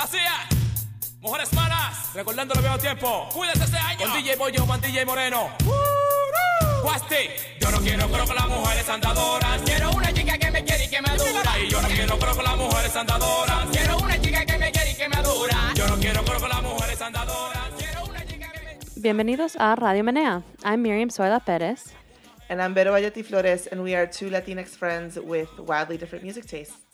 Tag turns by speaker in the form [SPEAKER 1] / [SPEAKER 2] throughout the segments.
[SPEAKER 1] La CIA, mujeres malas, recordando los viejos tiempos. Cuídense ese año. Con DJ Boyo, Juan DJ Moreno. Guasti, yo no quiero creo que las mujeres andadoras. Quiero una chica que me quiere y que me adora. Y yo no quiero creo que las mujeres andadoras. Quiero una chica que me quiere y que me adora. Yo no quiero creo que las mujeres andadoras. Quiero una chica que me...
[SPEAKER 2] Bienvenidos a Radio Menea. I'm Miriam Soyla Perez.
[SPEAKER 3] And I'm Vero Ayati Flores, and we are two Latinx friends with wildly different music tastes.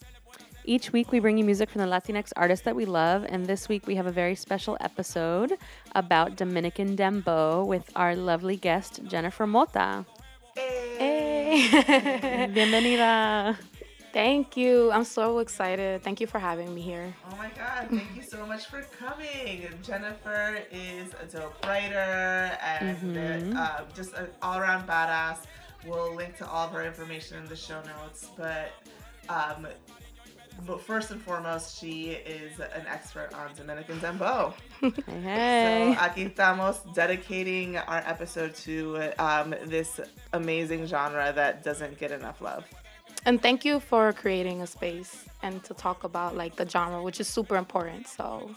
[SPEAKER 2] Each week, we bring you music from the Latinx artists that we love, and this week we have a very special episode about Dominican Dembow with our lovely guest, Jennifer Mota. Hey! Bienvenida!
[SPEAKER 4] Thank you. I'm so excited. Thank you for having me here.
[SPEAKER 3] Oh my God, thank you so much for coming. Jennifer is a dope writer and uh, just an all around badass. We'll link to all of her information in the show notes. But, um, but first and foremost, she is an expert on Dominican Dembow.
[SPEAKER 2] Hey, hey.
[SPEAKER 3] So aquí estamos dedicating our episode to um, this amazing genre that doesn't get enough love.
[SPEAKER 4] And thank you for creating a space and to talk about like the genre, which is super important. So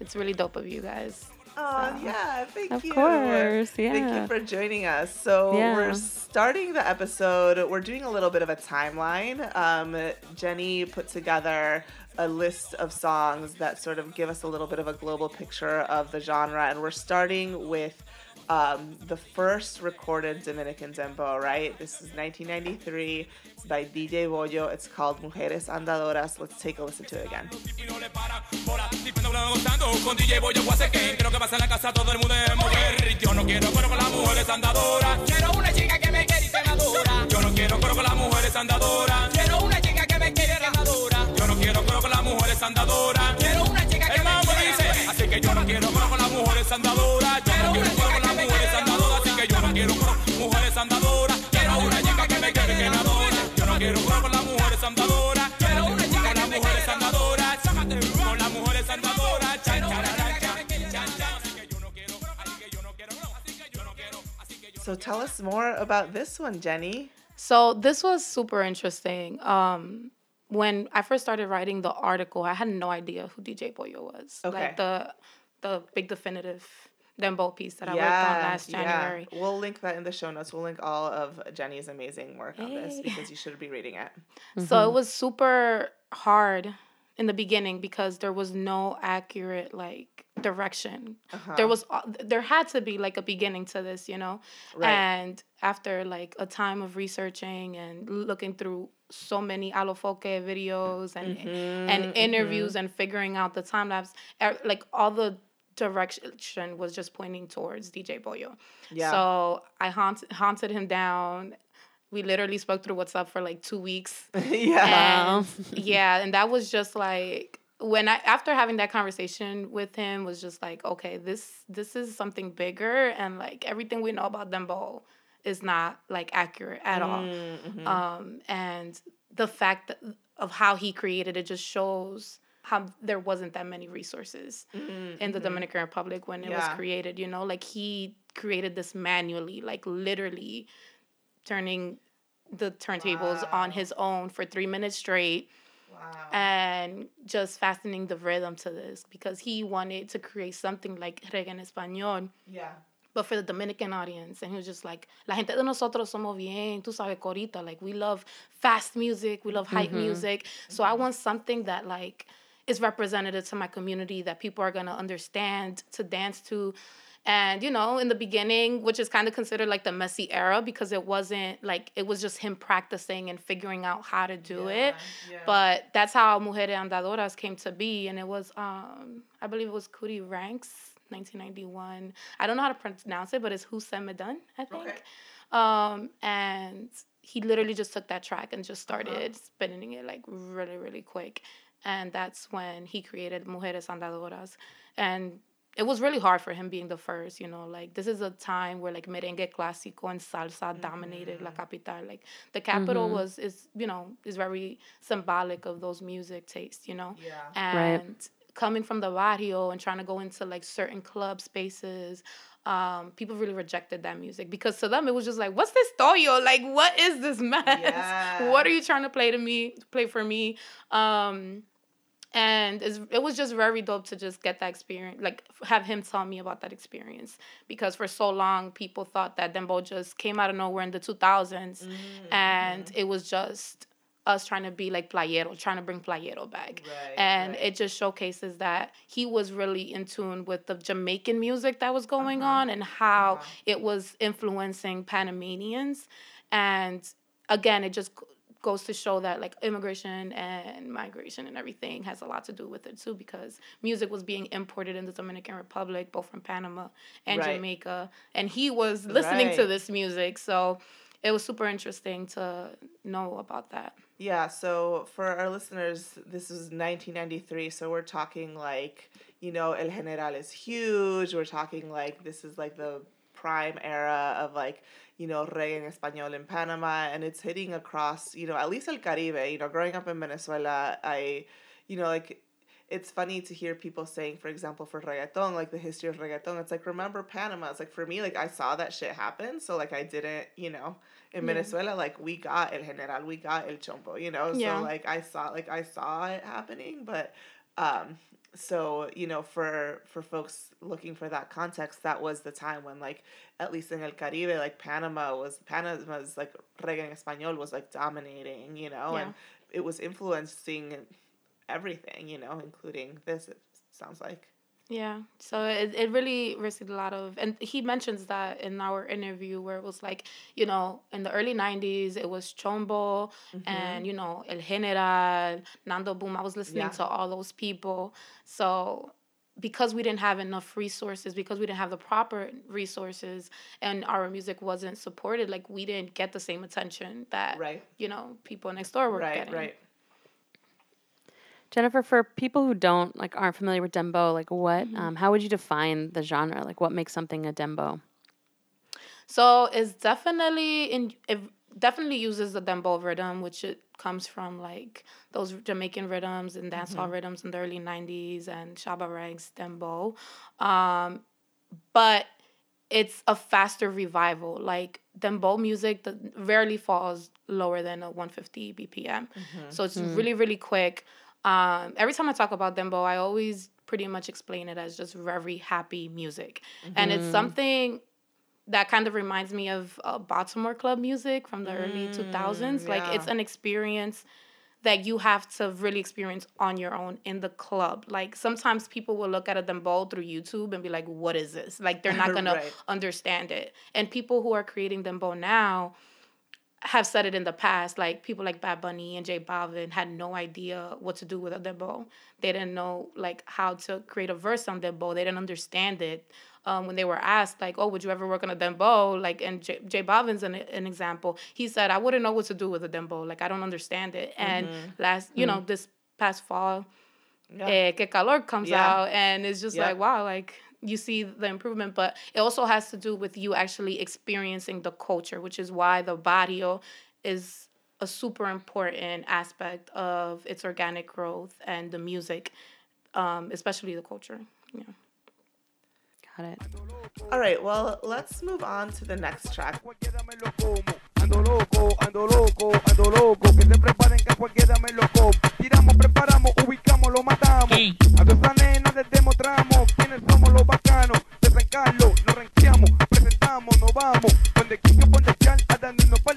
[SPEAKER 4] it's really dope of you guys.
[SPEAKER 3] Oh yeah, thank
[SPEAKER 2] Of
[SPEAKER 3] you.
[SPEAKER 2] course,
[SPEAKER 3] Thank you for joining us. So
[SPEAKER 2] Yeah.
[SPEAKER 3] we're starting the episode. We're doing a little bit of a timeline. Um, Jenny put together a list of songs that sort of give us a little bit of a global picture of the genre, and we're starting with. Um, the first recorded Dominican dembow, right? This is 1993. It's by DJ Boyo. It's called Mujeres Andadoras. Let's take a listen to it again. So tell us more about this one, Jenny.
[SPEAKER 4] So this was super interesting. Um, when I first started writing the article, I had no idea who DJ Boyo was.
[SPEAKER 3] Okay.
[SPEAKER 4] Like the the big definitive Dembo piece that I worked on last January.
[SPEAKER 3] Yeah. We'll link that in the show notes. We'll link all of Jenny's amazing work on this because you should be reading it.
[SPEAKER 4] So it was super hard in the beginning because there was no accurate like direction. Uh-huh. There was there had to be like a beginning to this, you know.
[SPEAKER 3] Right.
[SPEAKER 4] And after like a time of researching and looking through so many Alofoke videos and mm-hmm, and mm-hmm. interviews and figuring out the time lapse, er, like all the direction was just pointing towards DJ Boyo.
[SPEAKER 3] Yeah.
[SPEAKER 4] So I haunted haunted him down. We literally spoke through WhatsApp for like two weeks.
[SPEAKER 3] yeah.
[SPEAKER 4] And yeah, and that was just like when I after having that conversation with him was just like, okay, this this is something bigger and like everything we know about Dembo is not like accurate at all.
[SPEAKER 3] Mm-hmm.
[SPEAKER 4] Um and the fact that, of how he created it just shows how there wasn't that many resources in the Dominican Republic when it was
[SPEAKER 3] Mm-hmm.
[SPEAKER 4] Created, you know? Like he created this manually, like literally turning the turntables on his own for three minutes straight
[SPEAKER 3] wow.
[SPEAKER 4] and just fastening the rhythm to this because he wanted to create something like reggae en español
[SPEAKER 3] Yeah.
[SPEAKER 4] but for the Dominican audience. And he was just like, la gente de nosotros somos bien, tú sabes, corita. Like, we love fast music, we love hype mm-hmm. music. So I mm-hmm. want something that, like, is representative to my community that people are going to understand, to dance to. And, you know, in the beginning, which is kind of considered like the messy era because it wasn't like, it was just him practicing and figuring out how to do it.
[SPEAKER 3] yeah.
[SPEAKER 4] But that's how Mujeres Andadoras came to be. And it was, um, I believe it was Cootie Ranks, 1991. I don't know how to pronounce it, but it's Said Medan, I think.
[SPEAKER 3] Okay.
[SPEAKER 4] Um, and he literally just took that track and just started spinning it like really, really quick. And that's when he created Mujeres Andadoras. And it was really hard for him being the first, you know, like this is a time where like merengue clásico and salsa dominated La Capital. Like the capital was is, you know, is very symbolic of those music tastes, you know?
[SPEAKER 3] Yeah.
[SPEAKER 4] And coming from the barrio and trying to go into like certain club spaces, um, people really rejected that music because to them it was just like, what's this toyo? Like, what is this mess?
[SPEAKER 3] Yeah.
[SPEAKER 4] What are you trying to play to me, play for me? Um, and it was just very dope to just get that experience like have him tell me about that experience because for so long people thought that dembo just came out of nowhere in the 2000s mm-hmm. and it was just us trying to be like playero trying to bring playero back right, and right. it just showcases that he was really in tune with the jamaican music that was going uh-huh. on and how uh-huh. it was influencing panamanians and again it just goes to show that like immigration and migration and everything has a lot to do with it too because music was being imported in the Dominican Republic both from Panama and right. Jamaica and he was listening right. to this music so it was super interesting to know about that.
[SPEAKER 3] Yeah, so for our listeners, this is 1993, so we're talking like, you know, El General is huge. We're talking like this is like the prime era of like you know, reggae en español in Panama, and it's hitting across, you know, at least El Caribe. You know, growing up in Venezuela, I, you know, like, it's funny to hear people saying, for example, for reggaeton, like the history of reggaeton, it's like, remember Panama? It's like, for me, like, I saw that shit happen, so, like, I didn't, you know, in yeah. Venezuela, like, we got El General, we got El Chombo, you know? Yeah. So, like, I saw, like, I saw it happening, but, um, so you know for for folks looking for that context that was the time when like at least in el caribe like panama was panama's like reggae en español was like dominating you know yeah. and it was influencing everything you know including this it sounds like
[SPEAKER 4] yeah. So it, it really received a lot of, and he mentions that in our interview where it was like, you know, in the early 90s, it was Chombo mm-hmm. and, you know, El General, Nando Boom. I was listening yeah. to all those people. So because we didn't have enough resources, because we didn't have the proper resources and our music wasn't supported, like we didn't get the same attention that, right. you know, people next door were
[SPEAKER 3] right,
[SPEAKER 4] getting.
[SPEAKER 3] Right,
[SPEAKER 2] Jennifer, for people who don't like aren't familiar with dembo, like what, mm-hmm. um, how would you define the genre? Like what makes something a dembo?
[SPEAKER 4] So it's definitely in it definitely uses the dembo rhythm, which it comes from like those Jamaican rhythms and dancehall mm-hmm. rhythms in the early '90s and Shabba Ranks dembow, um, but it's a faster revival. Like dembow music that rarely falls lower than a 150 BPM, mm-hmm. so it's mm-hmm. really really quick. Um, every time I talk about dembow, I always pretty much explain it as just very happy music, mm-hmm. and it's mm-hmm. something that kind of reminds me of uh, Baltimore club music from the mm, early 2000s. Yeah. Like it's an experience that you have to really experience on your own in the club. Like sometimes people will look at a dembow through YouTube and be like, "What is this?" Like they're not gonna right. understand it. And people who are creating dembow now have said it in the past, like people like Bad Bunny and J Balvin had no idea what to do with a dembow. They didn't know like how to create a verse on dembow. They didn't understand it. Um, when they were asked, like, "Oh, would you ever work on a dembow?" Like, and J, J Balvin's an, an example. He said, "I wouldn't know what to do with a dembow. Like, I don't understand it." And mm-hmm. last, you mm-hmm. know, this past fall, yeah. eh, Que Calor comes yeah. out, and it's just yeah. like, wow, like you see the improvement, but it also has to do with you actually experiencing the culture, which is why the barrio is a super important aspect of its organic growth and the music, um, especially the culture. Yeah.
[SPEAKER 2] Got it.
[SPEAKER 3] All right, well, let's move on to the next track.
[SPEAKER 5] Ando loco, ando loco, ando loco. Que se preparen que cualquiera me loco. Tiramos, preparamos, ubicamos, lo matamos. A esa nena les demostramos Nos ranqueamos, presentamos, nos vamos. Donde quiso poner chal, a darnos par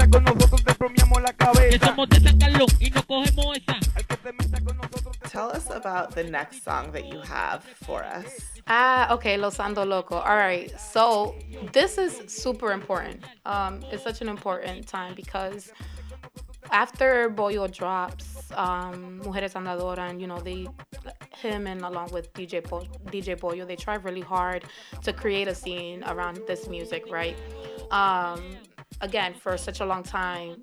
[SPEAKER 6] meta con nosotros te bromeamos la cabeza. Tell us
[SPEAKER 3] about the next song that you have for us.
[SPEAKER 4] Ah, okay, Los Ando Loco. All right, so this is super important. Um, it's such an important time because after Boyo drops, um, Mujeres Andadora, and you know they, him and along with DJ Bo- DJ Boyo, they try really hard to create a scene around this music, right? Um, again, for such a long time,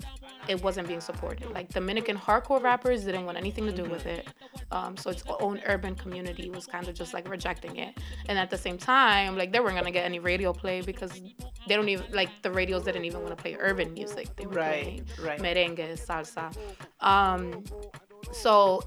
[SPEAKER 4] it wasn't being supported. Like Dominican hardcore rappers didn't want anything to do with it. Um, so its own urban community was kind of just like rejecting it. And at the same time, like they weren't gonna get any radio play because they don't even like the radios didn't even want to play urban music. They were
[SPEAKER 3] Right,
[SPEAKER 4] playing
[SPEAKER 3] right.
[SPEAKER 4] merengue, salsa. Um, so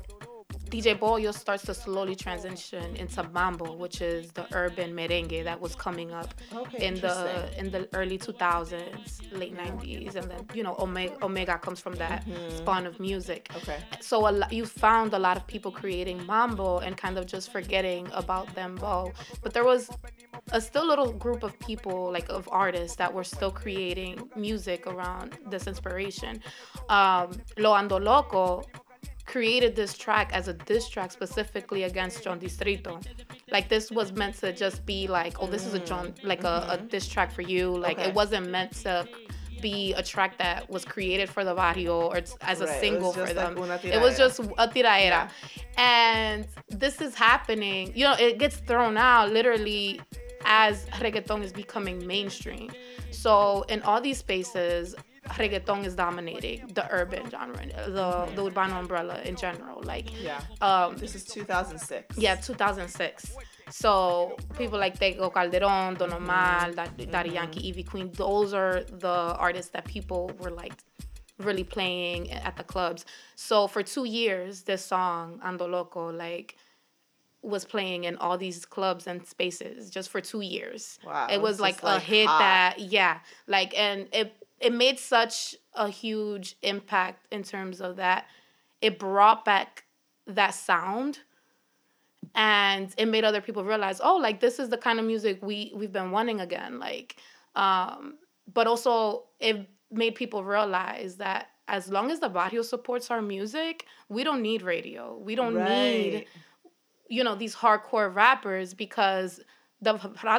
[SPEAKER 4] DJ Boyo starts to slowly transition into mambo, which is the urban merengue that was coming up
[SPEAKER 3] Okay,
[SPEAKER 4] in the in the early 2000s, late 90s, and then you know Omega, Omega comes from that spawn of music.
[SPEAKER 3] Mm-hmm. Okay.
[SPEAKER 4] So a lo- you found a lot of people creating mambo and kind of just forgetting about dembo, but there was a still little group of people like of artists that were still creating music around this inspiration. Um, Lo Ando Loco created this track as a diss track specifically against John Distrito. Like this was meant to just be like, oh, this is a John like a, a diss track for you. Like
[SPEAKER 3] Okay.
[SPEAKER 4] it wasn't meant to be a track that was created for the barrio or as a
[SPEAKER 3] Right,
[SPEAKER 4] single for them. it was just a tiraera. And this is happening. You know, it gets thrown out literally as reggaeton is becoming mainstream. So in all these spaces, reggaeton is dominating the urban genre, the the urbano umbrella in general. Like,
[SPEAKER 3] Yeah.
[SPEAKER 4] um,
[SPEAKER 3] This is 2006.
[SPEAKER 4] yeah, 2006. So people like Tego Calderon, Don Omar, Da- Daddy Yankee, Ivy Queen, those are the artists that people were like really playing at the clubs. So for two years, this song Ando Loco like was playing in all these clubs and spaces just for two years.
[SPEAKER 3] Wow,
[SPEAKER 4] it was like a hit
[SPEAKER 3] hot.
[SPEAKER 4] that yeah, like and it it made such a huge impact in terms of that. It brought back that sound and it made other people realize oh like this is the kind of music we we've been wanting again like um but also it made people realize that as long as the barrio supports our music we don't need radio we don't need you know these hardcore rappers because the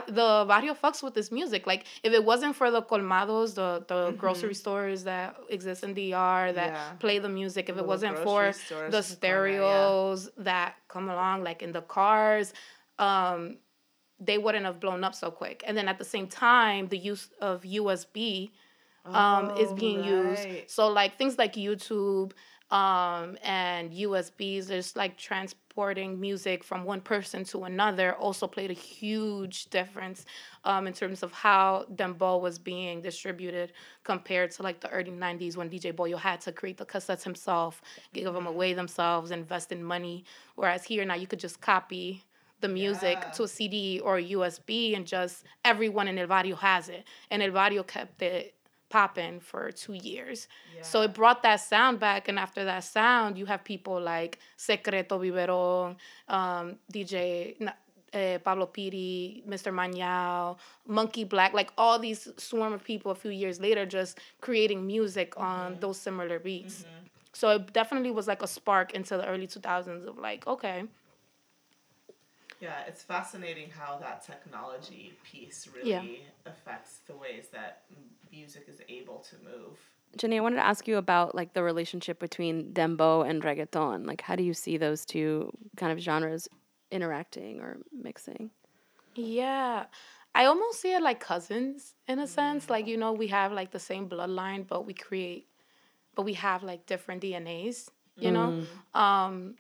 [SPEAKER 4] the barrio fucks with this music. Like if it wasn't for the colmados, the the grocery stores that exist in DR that
[SPEAKER 3] Mm-hmm. Yeah.
[SPEAKER 4] play the music, if it wasn't for the
[SPEAKER 3] corner, yeah.
[SPEAKER 4] stereos that come along, like in the cars, um, they wouldn't have blown up so quick. And then at the same time, the use of USB um, is
[SPEAKER 3] Oh,
[SPEAKER 4] being used. So like things like YouTube um, and USBs, there's like transporting music from one person to another also played a huge difference um, in terms of how Dembo was being distributed compared to like the early 90s when DJ Boyo had to create the cassettes himself, give them away themselves, invest in money. Whereas here now you could just copy the music
[SPEAKER 3] Yeah.
[SPEAKER 4] to a CD or a USB and just everyone in El Barrio has it. And El Barrio kept it popping for two years. So it brought that sound back. And after that sound, you have people like Secreto Biberon, um, DJ na- eh, Pablo Piddy, Mr. Mañao, Monkey Black, like all these swarm of people a few years later just creating music on those similar beats. So it definitely was like a spark into the early 2000s of like, okay,
[SPEAKER 3] Yeah, it's fascinating how that technology piece really
[SPEAKER 4] Yeah.
[SPEAKER 3] affects the ways that music is able to move.
[SPEAKER 2] Jenny, I wanted to ask you about like the relationship between dembo and reggaeton. Like, how do you see those two kind of genres interacting or mixing?
[SPEAKER 4] Yeah. I almost see it like cousins in a sense. Like, you know, we have like the same bloodline, but we create, but we have like different DNAs, you know? Um,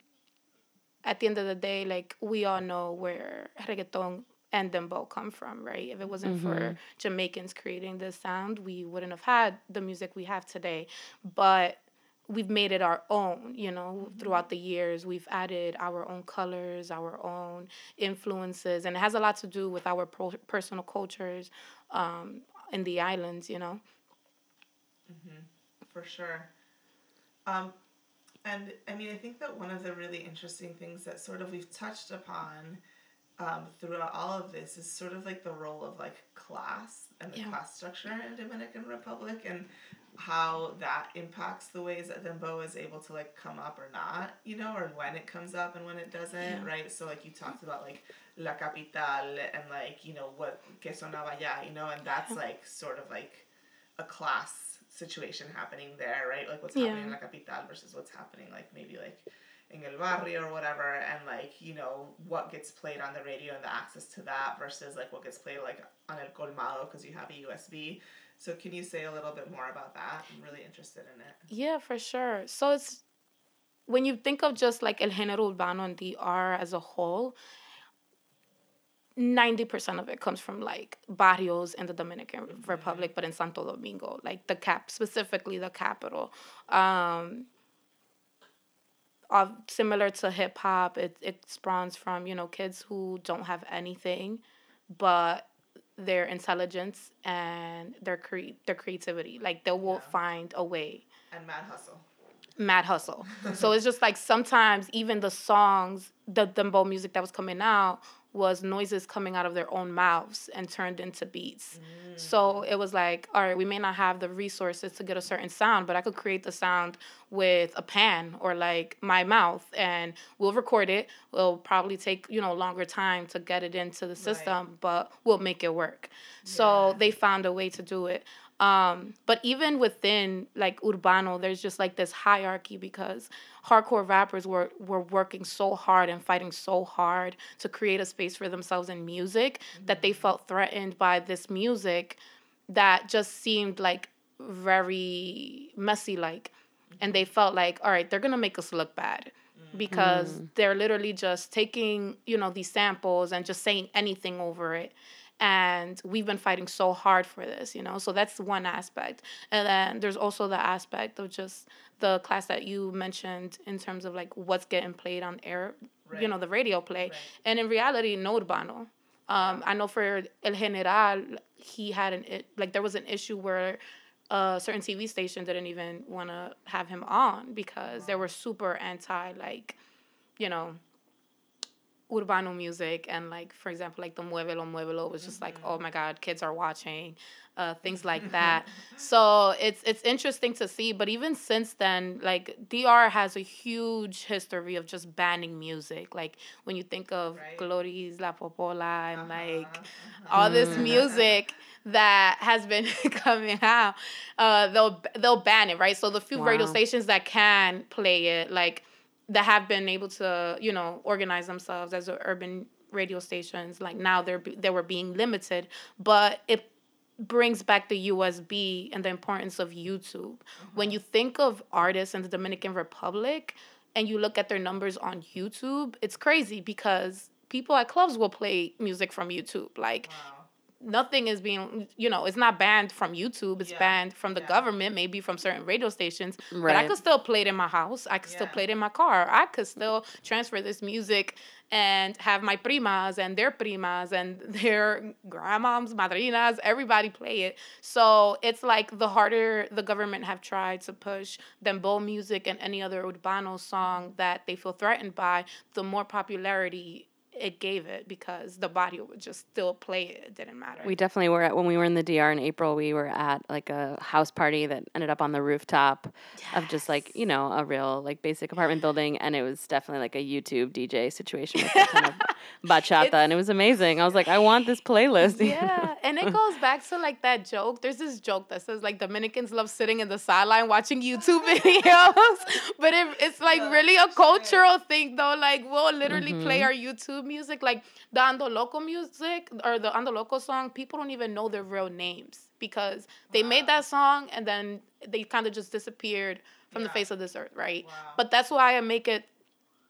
[SPEAKER 4] at the end of the day, like, we all know where reggaeton and dembo come from, right? If it wasn't for Jamaicans creating this sound, we wouldn't have had the music we have today. But we've made it our own you know throughout the years we've added our own colors our own influences and it has a lot to do with our pro- personal cultures um, in the islands you know
[SPEAKER 3] for sure. Um, and I mean, I think that one of the really interesting things that sort of we've touched upon um, throughout all of this is sort of like the role of like class and the
[SPEAKER 4] Yeah.
[SPEAKER 3] class structure in Dominican Republic. And how that impacts the ways that Dembo is able to like come up or not, you know, or when it comes up and when it doesn't, right? So like you talked about like La Capital and like, you know, what que sonaba ya, you know, and that's like sort of like a class situation happening there, right? Like what's happening in
[SPEAKER 4] Yeah.
[SPEAKER 3] La Capital versus what's happening like maybe like in El Barrio or whatever, and like, you know, what gets played on the radio and the access to that versus like what gets played like on El Colmado because you have a USB. So can you say a little bit more about that? I'm really interested in it.
[SPEAKER 4] Yeah, for sure. So it's when you think of just like El Género Urbano and DR as a whole, 90% of it comes from like barrios in the Dominican Republic, but in Santo Domingo, like the cap, specifically the capital. Um, of similar to hip hop, it, it spawns from, you know, kids who don't have anything, but their intelligence and their cre- their creativity. Like they will
[SPEAKER 3] Yeah.
[SPEAKER 4] find a way
[SPEAKER 3] And Mad Hustle.
[SPEAKER 4] mad hustle. so it's just like sometimes even the songs, the dembo music that was coming out was noises coming out of their own mouths and turned into beats. Mm. So it was like, all right, we may not have the resources to get a certain sound, but I could create the sound with a pan or like my mouth and we'll record it. We'll probably take, you know, longer time to get it into the system, but we'll make it work. So they found a way to do it. Um, but even within like Urbano, there's just like this hierarchy because hardcore rappers were were working so hard and fighting so hard to create a space for themselves in music that they mm-hmm. felt threatened by this music that just seemed like very messy like and they mm-hmm. felt like all right they're gonna make us look bad mm. because mm. they're literally just taking you know these samples and just saying anything over it and we've been fighting so hard for this you know? So that's one aspect. And then there's also the aspect of just the class that you mentioned in terms of like what's getting played on air you know the radio play. And in reality no urbano. Um, I know for El General, he had an like there was an issue where a certain TV station didn't even want to have him on because they were super anti like, you know, urbano music and like for example like the muevelo muevelo was just like oh my god kids are watching uh, things like that. So it's it's interesting to see but even since then like dr has a huge history of just banning music. Like when you think of
[SPEAKER 3] Right.
[SPEAKER 4] glories la popola and like
[SPEAKER 3] Uh-huh.
[SPEAKER 4] all this music that has been coming out uh they'll they'll ban it right? So the few radio stations that can play it like that have been able to you know organize themselves as urban radio stations like now they're they were being limited but it brings back the USB and the importance of YouTube. When mm-hmm. you think of artists in the Dominican Republic and you look at their numbers on YouTube, it's crazy because people at clubs will play music from YouTube. Like nothing is being, you know, it's not banned from YouTube. It's
[SPEAKER 3] Yeah.
[SPEAKER 4] banned from the
[SPEAKER 3] Yeah.
[SPEAKER 4] government, maybe from certain radio stations. right. But I could still play it in my house. I could still play it in my car. I could mm-hmm. still transfer this music and have my primas and their primas and their grandmoms, madrinas, everybody play it. So it's like the harder the government have tried to push dembow music and any other urbano song that they feel threatened by, the more popularity it gave it because the body would just still play it. It didn't matter.
[SPEAKER 2] We definitely were at when we were in the DR in April. We were at like a house party that ended up on the rooftop of just like you know a real like basic apartment building, and it was definitely like a YouTube DJ situation with a ton of bachata, and it was amazing. I was like, I want this playlist.
[SPEAKER 4] yeah, and it goes back to like that joke. There's this joke that says like Dominicans love sitting in the sideline watching YouTube videos, but it, it's like really a cultural thing though. Like we'll literally play mm-hmm. our YouTube music, like the Ando Loco music or the Ando Loco song. People don't even know their real names because they made that song and then they kind of just disappeared from the face of this earth, right?
[SPEAKER 3] Wow.
[SPEAKER 4] But that's why I make it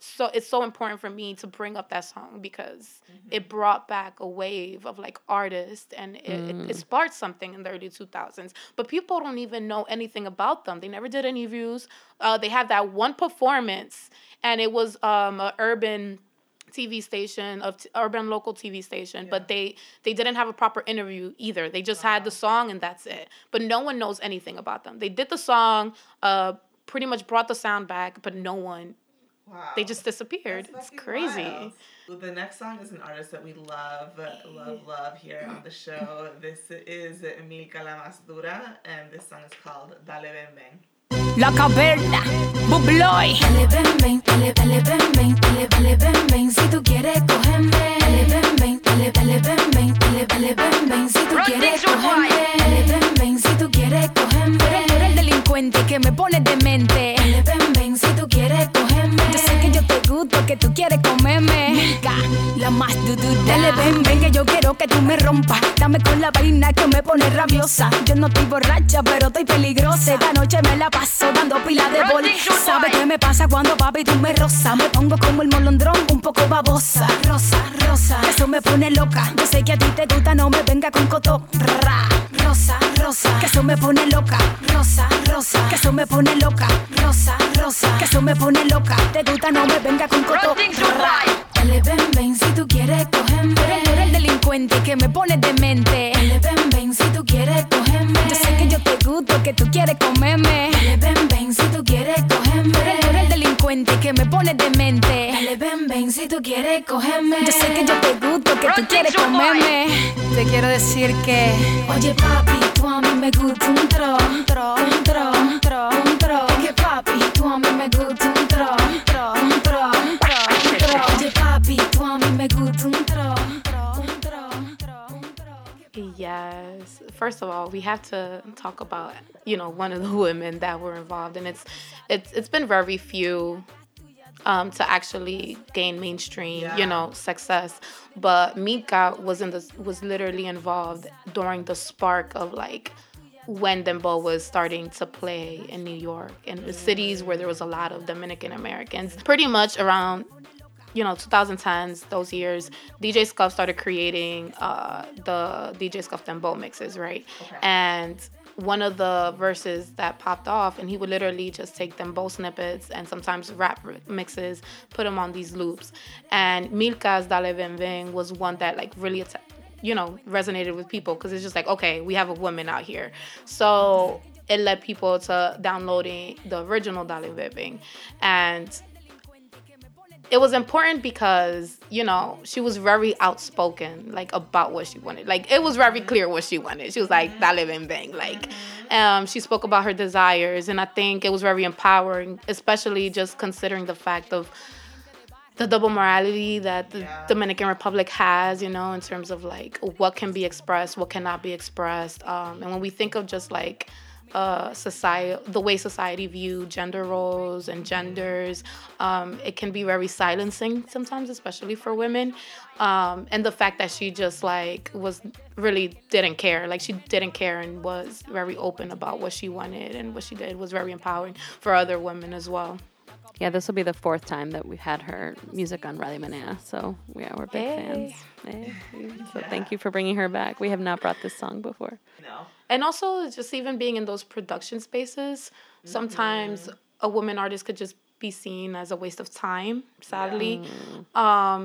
[SPEAKER 4] so it's so important for me to bring up that song because it brought back a wave of like artists and it, it, it sparked something in the early 2000s but people don't even know anything about them they never did any views uh, they had that one performance and it was um, urban TV station of t- urban local TV station, but they they didn't have a proper interview either. They just had the song and that's it. But no one knows anything about them. They did the song, uh, pretty much brought the sound back, but no one
[SPEAKER 3] Wow.
[SPEAKER 4] they just disappeared.
[SPEAKER 3] That's
[SPEAKER 4] It's crazy.
[SPEAKER 3] wild. The next song is an artist that we love, love, love here on the show. This is Milka La Más Dura, and this song is called Dale Ben Ben.
[SPEAKER 7] La caverna, Bubloy.
[SPEAKER 8] Dale, ven, ven, dale, dale, ven, ven, dale, dale, ven, ven, si tú quieres cogerme. Dale, ven, ven, dale, dale, ven, ven, dale, dale, ven, ven, si tú quieres cogerme. Dale, ven, ven, si tú quieres cogerme.
[SPEAKER 7] Tú eres, eres el delincuente que me pone demente.
[SPEAKER 8] Dale, ven, ven, si tú quieres cogerme.
[SPEAKER 7] Yo sé que yo te gusto, que tú quieres comerme. Milka, la más dudura. Dale, ven, ven, que yo quiero que tú me rompas. Dame con la vaina que me pone rabiosa. Yo no estoy borracha, pero estoy peligrosa. Esta noche me la paso dando pila de bol. ¿Sabes qué me pasa cuando papi tú me rosa? Me pongo como el molondrón, un poco babosa. Rosa, rosa, eso me pone loca. Yo sé que a ti te gusta, no me venga con coto. Ra, rosa, rosa, que eso me pone loca. Rosa, rosa, que eso me pone loca. Rosa, rosa, que eso me pone loca. Te gusta, no me venga con coto.
[SPEAKER 8] Dale, ven, ven, si tú quieres cogerme.
[SPEAKER 7] Tú eres, tú eres el delincuente que me pone demente.
[SPEAKER 8] Dale, ven, ven, si tú quieres cogerme.
[SPEAKER 7] Yo sé que yo te gusto, que tú quieres comerme.
[SPEAKER 8] Dale, ven, ven, si tú quieres cogerme.
[SPEAKER 7] Tú eres, tú eres el delincuente que me pone demente.
[SPEAKER 8] Dale, ven, ven, si tú quieres cogerme.
[SPEAKER 7] Yo sé que yo te gusto, que tú quieres comerme. Te quiero decir que
[SPEAKER 8] Oye, papi, tú a mí me gusta un tro, un tro, un tro, un tro, un tro. Es que papi, tú a mí me gusta un tro, un tro, un tro, un tro.
[SPEAKER 4] Yes. First of all, we have to talk about you know one of the women that were involved, and it's it's it's been very few um, to actually gain mainstream
[SPEAKER 3] Yeah.
[SPEAKER 4] you know success. But Mika was in this was literally involved during the spark of like when Dembo was starting to play in New York and the cities where there was a lot of Dominican Americans. Pretty much around you know 2010s those years dj scuff started creating uh, the dj scuff dembo mixes right okay. and one of the verses that popped off and he would literally just take dembo snippets and sometimes rap mixes put them on these loops and milka's dale ven ven was one that like really atta- you know resonated with people because it's just like okay we have a woman out here so it led people to downloading the original Dale Ven. and it was important because you know she was very outspoken like about what she wanted. Like it was very clear what she wanted. She was like dale bang bang like um, she spoke about her desires and i think it was very empowering especially just considering the fact of the double morality that the dominican republic has you know in terms of like what can be expressed what cannot be expressed. Um, and when we think of just like uh, society, the way society view gender roles and genders, um, it can be very silencing sometimes, especially for women. Um, and the fact that she just like was really didn't care, like she didn't care and was very open about what she wanted and what she did was very empowering for other women as well.
[SPEAKER 2] Yeah, this will be the fourth time that we've had her music on Radio Menea. So yeah, we're big
[SPEAKER 4] Hey.
[SPEAKER 2] fans. Hey. So thank you for bringing her back. We have not brought this song before.
[SPEAKER 3] No.
[SPEAKER 4] And also just even being in those production spaces sometimes a woman artist could just be seen as a waste of time sadly. Um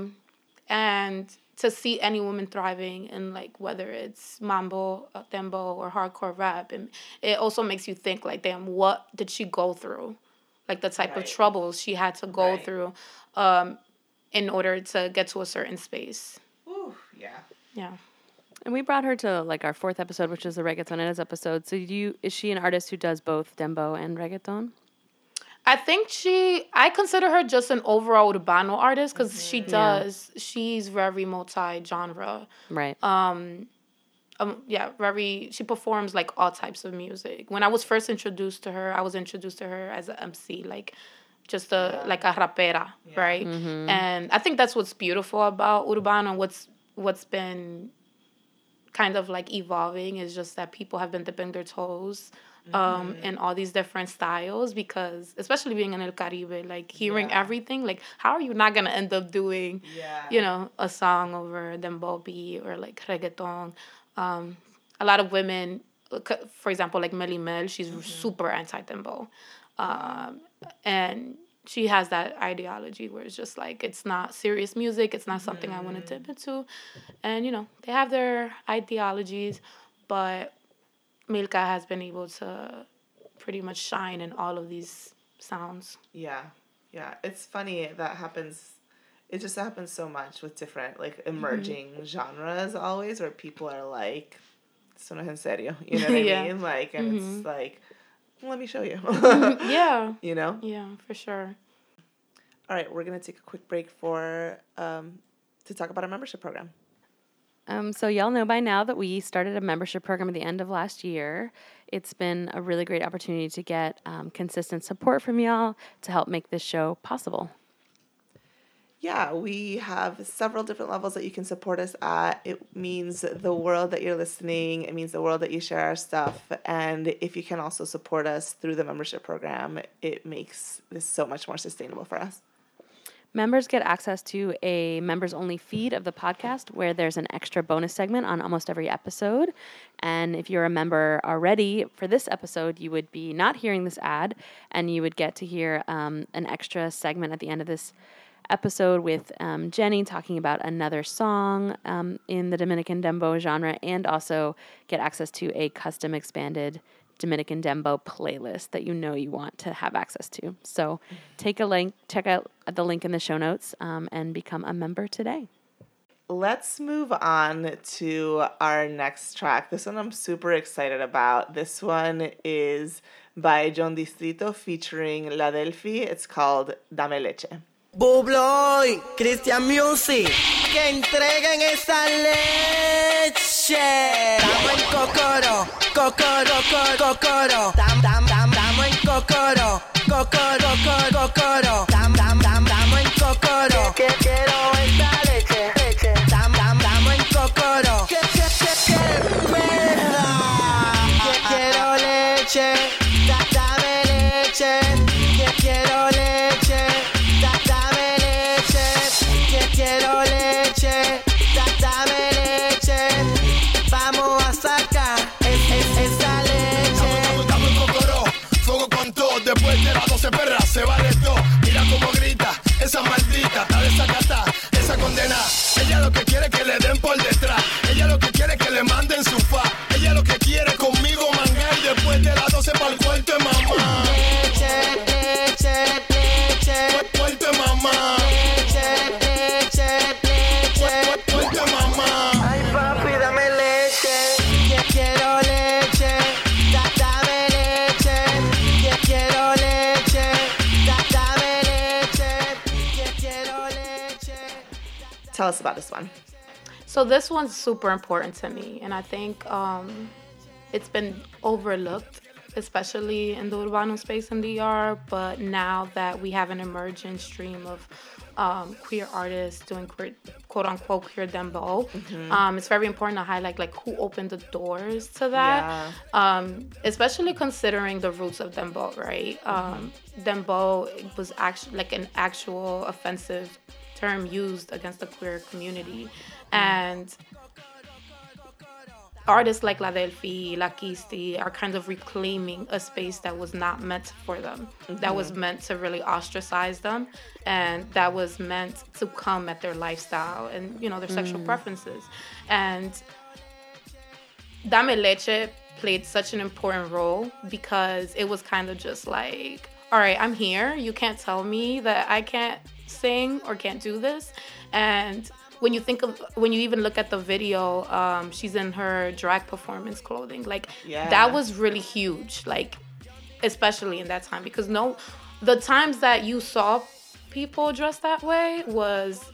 [SPEAKER 4] and to see any woman thriving in like whether it's mambo uh, dembo or hardcore rap and it also makes you think like damn what did she go through? Like the type of troubles she had to go
[SPEAKER 3] Right.
[SPEAKER 4] through um in order to get to a certain space.
[SPEAKER 3] Ooh, yeah.
[SPEAKER 4] yeah
[SPEAKER 2] And we brought her to like our fourth episode, which is the Reggaetoneras episode. So you is she an artist who does both dembo and reggaeton?
[SPEAKER 4] I think she, I consider her just an overall urbano artist because mm-hmm. she does, she's very multi genre.
[SPEAKER 2] Right.
[SPEAKER 4] Um, um, yeah, very, she performs like all types of music. When I was first introduced to her, I was introduced to her as an MC, like just a, like a rapera, right? Mm-hmm. And I think that's what's beautiful about urbano, what's, what's been kind of like evolving is just that people have been dipping their toes um in all these different styles because especially being in El Caribe like hearing everything like how are you not gonna end up doing
[SPEAKER 3] Yeah.
[SPEAKER 4] you know a song over dembow beat or like reggaeton? Um a lot of women for example like Melly Mel she's super anti dembow um and she has that ideology where it's just like it's not serious music it's not something i want mm. to dip into and you know they have their ideologies but milka has been able to pretty much shine in all of these sounds
[SPEAKER 3] Yeah. Yeah, it's funny that happens. It just happens so much with different like mm-hmm. emerging genres always, where people are like, "Esto no es en serio," you know what I
[SPEAKER 4] Yeah.
[SPEAKER 3] mean? Like, and it's mm-hmm. like, "Let me show you,"
[SPEAKER 4] Yeah.
[SPEAKER 3] you know.
[SPEAKER 4] Yeah, for sure.
[SPEAKER 3] All right, we're gonna take a quick break for um, to talk about our membership program.
[SPEAKER 2] Um, so y'all know by now that we started a membership program at the end of last year. It's been a really great opportunity to get um, consistent support from y'all to help make this show possible.
[SPEAKER 3] Yeah, we have several different levels that you can support us at. It means the world that you're listening. It means the world that you share our stuff. And if you can also support us through the membership program, it makes this so much more sustainable for us.
[SPEAKER 2] Members get access to a members only feed of the podcast where there's an extra bonus segment on almost every episode. And if you're a member already for this episode, you would be not hearing this ad and you would get to hear um, an extra segment at the end of this episode with um, Jenny talking about another song um, in the Dominican Dembo genre and also get access to a custom expanded Dominican Dembo playlist that you know you want to have access to. So take a link, check out the link in the show notes, um, and become a member today.
[SPEAKER 3] Let's move on to our next track. This one I'm super excited about. This one is by John Distrito featuring La Delfi. It's called Dame Leche.
[SPEAKER 9] Bubloy, Christian Music, que entreguen esa leche. Damos en cocoro, cocoro, co- cocoro. Dam, dam, dam, damos en cocoro, cocoro, co- cocoro. Dam, dam, damos en cocoro. Esa
[SPEAKER 10] maldita, está desacata, esa condena. Ella lo que quiere es que le den por detrás.
[SPEAKER 3] Tell us about this one.
[SPEAKER 4] So this one's super important to me, and I think um, it's been overlooked, especially in the urbano space in DR. But now that we have an emerging stream of um, queer artists doing queer, quote unquote queer dembo, um, it's very important to highlight like who opened the doors to that. Um, especially considering the roots of dembo, right? Um, dembo was actually like an actual offensive term used against the queer community. Mm-hmm. And artists like La Delfi, La Kisti are kind of reclaiming a space that was not meant for them, that was mm-hmm. meant to really ostracize them, and that was meant to come at their lifestyle and, you know, their sexual mm. preferences. And Dame Leche played such an important role because it was kind of just like, all right, I'm here. You can't tell me that I can't sing or can't do this. And when you think of, when you even look at the video, um, she's in her drag performance clothing. Like,
[SPEAKER 3] Yeah.
[SPEAKER 4] that was really huge. Like, especially in that time because no, the times that you saw people dressed that way was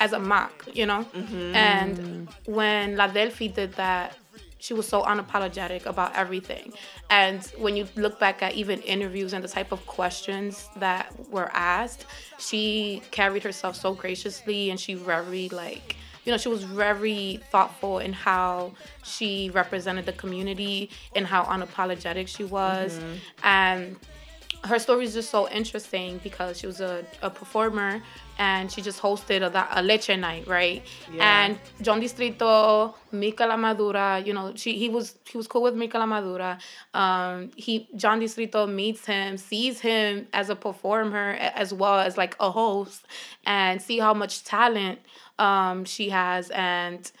[SPEAKER 4] as a mock, you know? And when La Delfi did that, she was so unapologetic about everything. And when you look back at even interviews and the type of questions that were asked, she carried herself so graciously and she very like you know, she was very thoughtful in how she represented the community and how unapologetic she was. Mm-hmm. And her story is just so interesting because she was a, a performer and she just hosted a, a leche night, right? Yeah. And John Distrito, Mika La Madura, you know, she he was he was cool with Mika La Madura. Um, he John Distrito meets him, sees him as a performer as well as like a host, and see how much talent um, she has and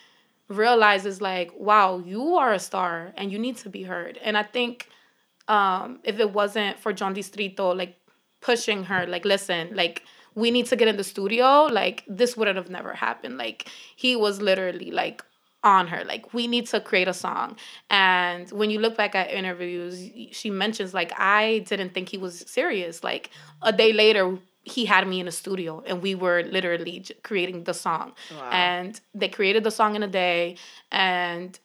[SPEAKER 4] realizes like, wow, you are a star and you need to be heard. And I think um, if it wasn't for John Distrito, like pushing her like listen like we need to get in the studio like this wouldn't have never happened. Like he was literally like on her. Like we need to create a song. And when you look back at interviews she mentions like i didn't think he was serious. Like a day later he had me in a studio and we were literally creating the song.
[SPEAKER 3] Wow.
[SPEAKER 4] and they created the song in a day. And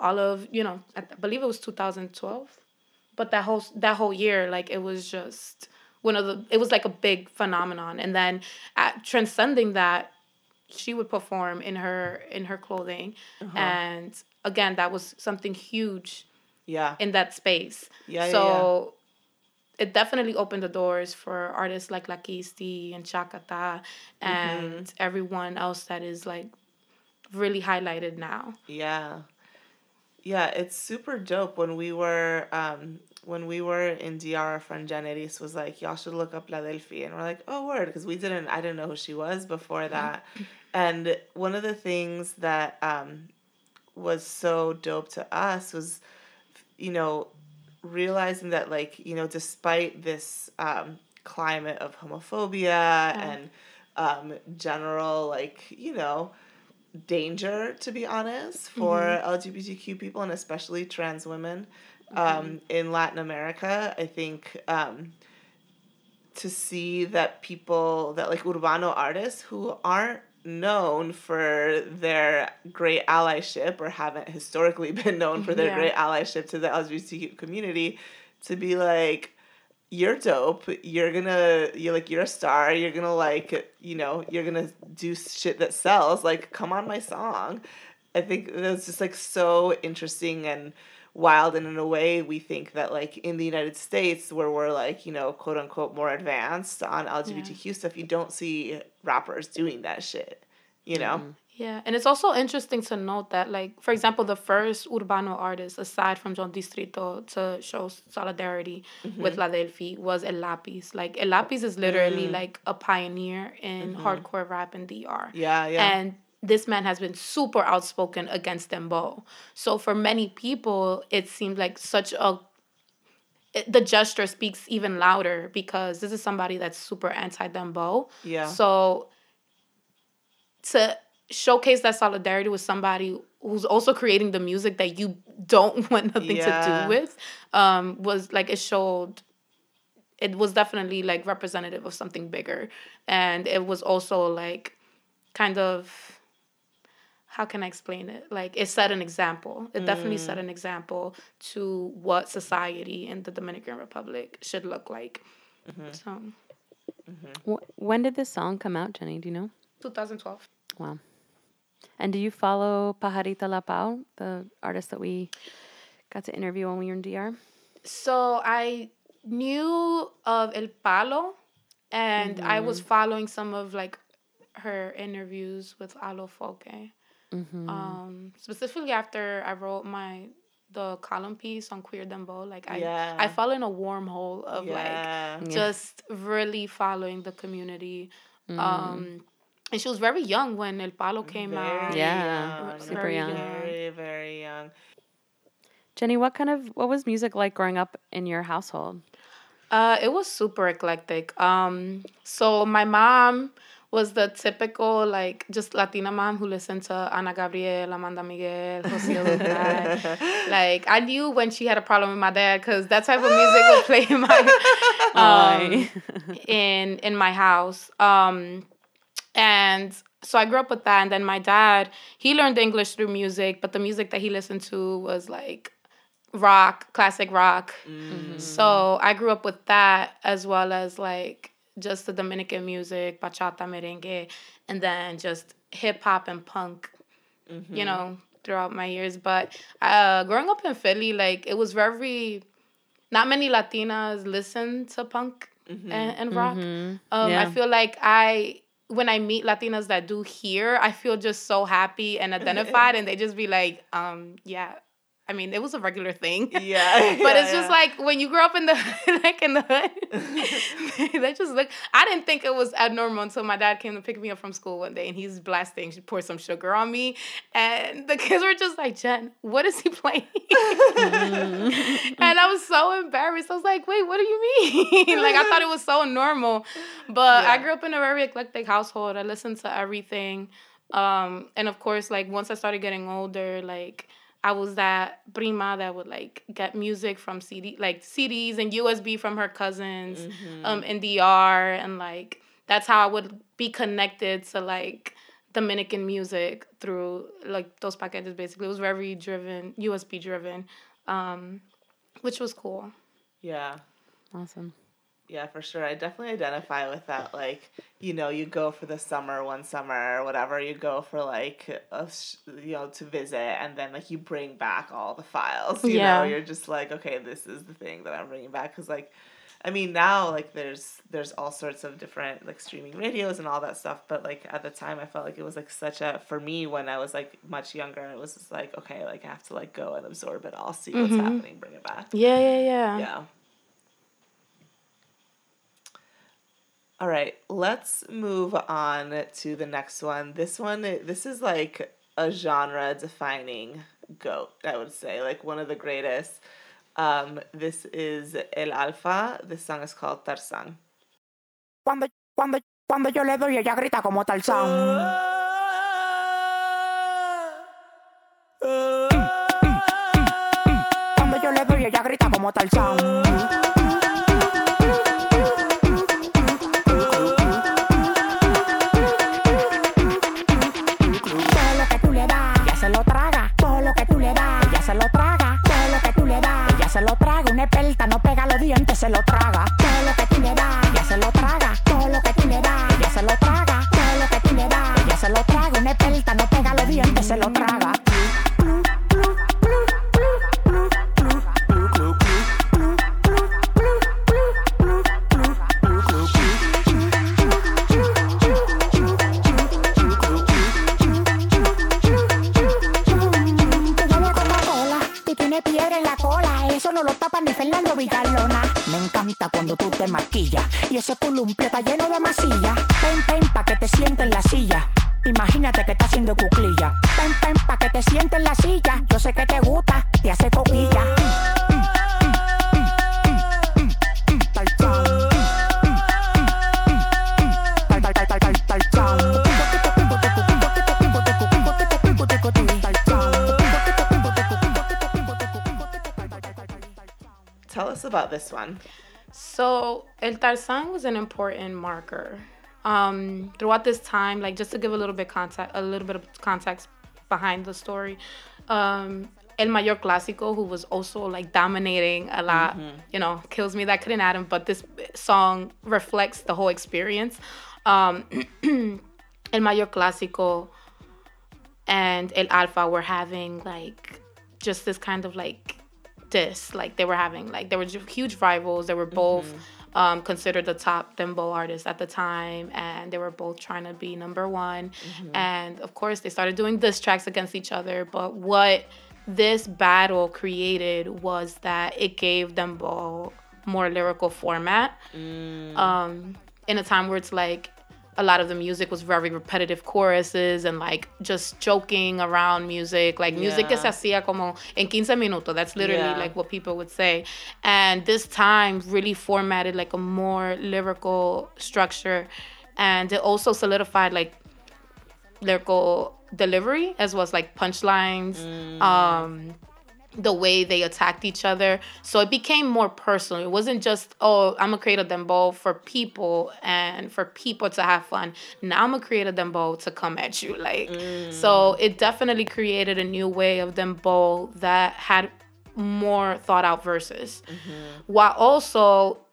[SPEAKER 4] all of you know i believe it was 2012 but that whole that whole year like it was just one of the it was like a big phenomenon and then at transcending that she would perform in her in her clothing
[SPEAKER 3] Uh-huh.
[SPEAKER 4] and again that was something huge
[SPEAKER 3] Yeah.
[SPEAKER 4] in that space
[SPEAKER 3] Yeah, yeah,
[SPEAKER 4] so it definitely opened the doors for artists like Lakisti and Chakata and
[SPEAKER 3] Mm-hmm.
[SPEAKER 4] everyone else that is like really highlighted now
[SPEAKER 3] Yeah. Yeah, it's super dope. When we were um when we were in DR, our friend Janeris was like, Y'all should look up La Delfi and we're like, Oh word, because we didn't I didn't know who she was before that. And one of the things that um was so dope to us was you know, realizing that like, you know, despite this um climate of homophobia and um general like, you know, danger to be honest for lgbtq people and especially trans women um, in latin america. I think um, to see that people that like urbano artists who aren't known for their great allyship or haven't historically been known for their
[SPEAKER 4] Yeah.
[SPEAKER 3] great allyship to the lgbtq community to be like you're dope. You're gonna you're like you're a star. You're gonna like you know you're gonna do shit that sells. Like come on my song. I think that's just like so interesting and wild. And in a way, we think that like in the United States, where we're like you know quote unquote more advanced on LGBTQ stuff, you don't see rappers doing that shit. You know. Mm-hmm.
[SPEAKER 4] Yeah, and it's also interesting to note that, like, for example, the first Urbano artist, aside from John Distrito, to show solidarity with mm-hmm. La Delfi was El Lapis. Like, El Lapis is literally mm. like a pioneer in mm-hmm. hardcore rap in DR.
[SPEAKER 3] Yeah, yeah.
[SPEAKER 4] And this man has been super outspoken against Dembow. So for many people, it seemed like such a the gesture speaks even louder because this is somebody that's super anti Dembow.
[SPEAKER 3] Yeah.
[SPEAKER 4] So to showcase that solidarity with somebody who's also creating the music that you don't want nothing
[SPEAKER 3] Yeah.
[SPEAKER 4] to do with um was like it showed it was definitely like representative of something bigger and it was also like kind of how can I explain it? Like it set an example. It definitely set an mm. example to what society in the Dominican Republic should look like. Mm-hmm. So, mm-hmm.
[SPEAKER 2] Wh- when did this song come out, Jenny? Do you know?
[SPEAKER 4] 2012.
[SPEAKER 2] Wow. And do you follow Pajarita La Pau, the artist that we got to interview when we were in DR?
[SPEAKER 4] So I knew of El Palo, and I was following some of like her interviews with Alofoke. Um, specifically after I wrote my the column piece on queer Dembow, like I
[SPEAKER 3] Yeah.
[SPEAKER 4] I fell in a wormhole of
[SPEAKER 3] Yeah.
[SPEAKER 4] like just really following the community. Um, and she was very young when El Palo came out.
[SPEAKER 3] Very
[SPEAKER 2] Yeah,
[SPEAKER 3] young,
[SPEAKER 2] super
[SPEAKER 4] very
[SPEAKER 2] young.
[SPEAKER 4] young.
[SPEAKER 3] Very very young.
[SPEAKER 2] Jenny, what kind of what was music like growing up in your household?
[SPEAKER 4] Uh, it was super eclectic. Um, so my mom was the typical like just Latina mom who listened to Ana Gabriel, Amanda Miguel, Jose like I knew when she had a problem with my dad because that type of music would play in my um, in in my house. Um, and so I grew up with that. And then my dad, he learned English through music, but the music that he listened to was like rock, classic rock. So I grew up with that as well as like just the Dominican music, bachata, merengue, and then just hip hop and punk, you know, throughout my years. But uh, growing up in Philly, like it was very, not many Latinas listen to punk and, and rock. Um, I feel like I, when I meet Latinas that do here, I feel just so happy and identified, and they just be like, um, yeah, I mean, it was a regular thing.
[SPEAKER 3] Yeah,
[SPEAKER 4] but
[SPEAKER 3] yeah,
[SPEAKER 4] it's just
[SPEAKER 3] yeah.
[SPEAKER 4] like when you grow up in the like in the hood, they just look. I didn't think it was abnormal until my dad came to pick me up from school one day, and he's blasting. She poured some sugar on me, and the kids were just like, "Jen, what is he playing?" and I was so embarrassed. I was like, "Wait, what do you mean?" like I thought it was so normal, but I grew up in a very eclectic household. I listened to everything, um, and of course, like once I started getting older, like. I was that prima that would like get music from CD like CDs and USB from her cousins
[SPEAKER 3] Mm-hmm.
[SPEAKER 4] um in DR and like that's how I would be connected to like Dominican music through like those paquetes basically. It was very driven, USB driven. Um which was cool.
[SPEAKER 3] Yeah.
[SPEAKER 2] Awesome.
[SPEAKER 3] Yeah, for sure. I definitely identify with that. Like, you know, you go for the summer one summer or whatever. You go for like, a, you know, to visit, and then like you bring back all the files. You
[SPEAKER 4] Yeah.
[SPEAKER 3] know, you're just like, okay, this is the thing that I'm bringing back. Because like, I mean, now like there's there's all sorts of different like streaming radios and all that stuff. But like at the time, I felt like it was like such a for me when I was like much younger. It was just like, okay, like I have to like go and absorb it all, see what's mm-hmm. happening, bring it back.
[SPEAKER 4] Yeah, yeah, yeah.
[SPEAKER 3] Yeah. All right, let's move on to the next one. This one, this is like a genre defining goat, I would say, like one of the greatest. Um, this is El Alfa. This song is called Tarzan.
[SPEAKER 11] Cuando, cuando, cuando yo le doy, ella grita como Tarzán. Cuando yo le doy, ella grita como Tarzán. Dientes, se lo traga. Todo lo que tú le das,
[SPEAKER 4] So El Tarzan was an important marker. Um, throughout this time, like just to give a little bit context, a little bit of context behind the story, um, El Mayor Clásico, who was also like dominating a lot, you know, kills me that couldn't add him, but this song reflects the whole experience. Um, El Mayor Clásico and El Alfa were having like just this kind of like this like they were having like they were huge rivals. They were both um, considered the top dembow artists at the time and they were both trying to be number one. And of course they started doing diss tracks against each other but what this battle created was that it gave dembow more lyrical format um, in a time where it's like a lot of the music was very repetitive choruses and like just joking around music, like music que se hacía como en 15 minutos. That's literally
[SPEAKER 3] Yeah.
[SPEAKER 4] like what people would say. And this time really formatted like a more lyrical structure. And it also solidified like lyrical delivery as well as like punchlines. Um, the way they attacked each other. So it became more personal. It wasn't just, oh, I'm gonna create a dembow for people and for people to have fun. Now I'm gonna create a dembow to come at you. Like mm. so it definitely created a new way of dembow that had more thought out verses. Mm-hmm. While also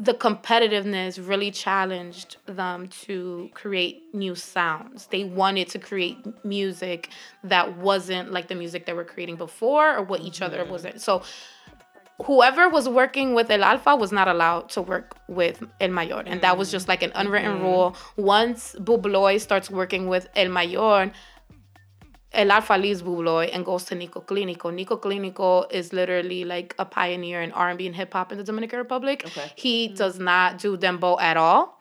[SPEAKER 4] the competitiveness really challenged them to create new sounds. They wanted to create music that wasn't like the music they were creating before or what each other mm-hmm. wasn't. So whoever was working with El Alfa was not allowed to work with El Mayor. And that was mm-hmm. just like an unwritten mm-hmm. rule. Once Bubloy starts working with El Mayor, El Alfa leaves Buloy and goes to Nico Clinico. Nico Clinico is literally like a pioneer in R&B and hip hop in the Dominican Republic.
[SPEAKER 3] Okay.
[SPEAKER 4] He does not do dembow at all,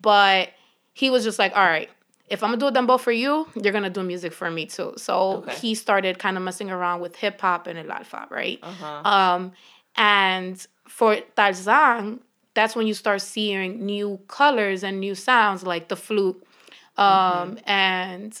[SPEAKER 4] but he was just like, all right, if I'm gonna do a dembow for you, you're gonna do music for me too. So
[SPEAKER 3] Okay.
[SPEAKER 4] he started kind of messing around with hip hop and El Alfa, right?
[SPEAKER 3] Uh-huh.
[SPEAKER 4] Um, and for Tarzan, that's when you start seeing new colors and new sounds like the flute um, and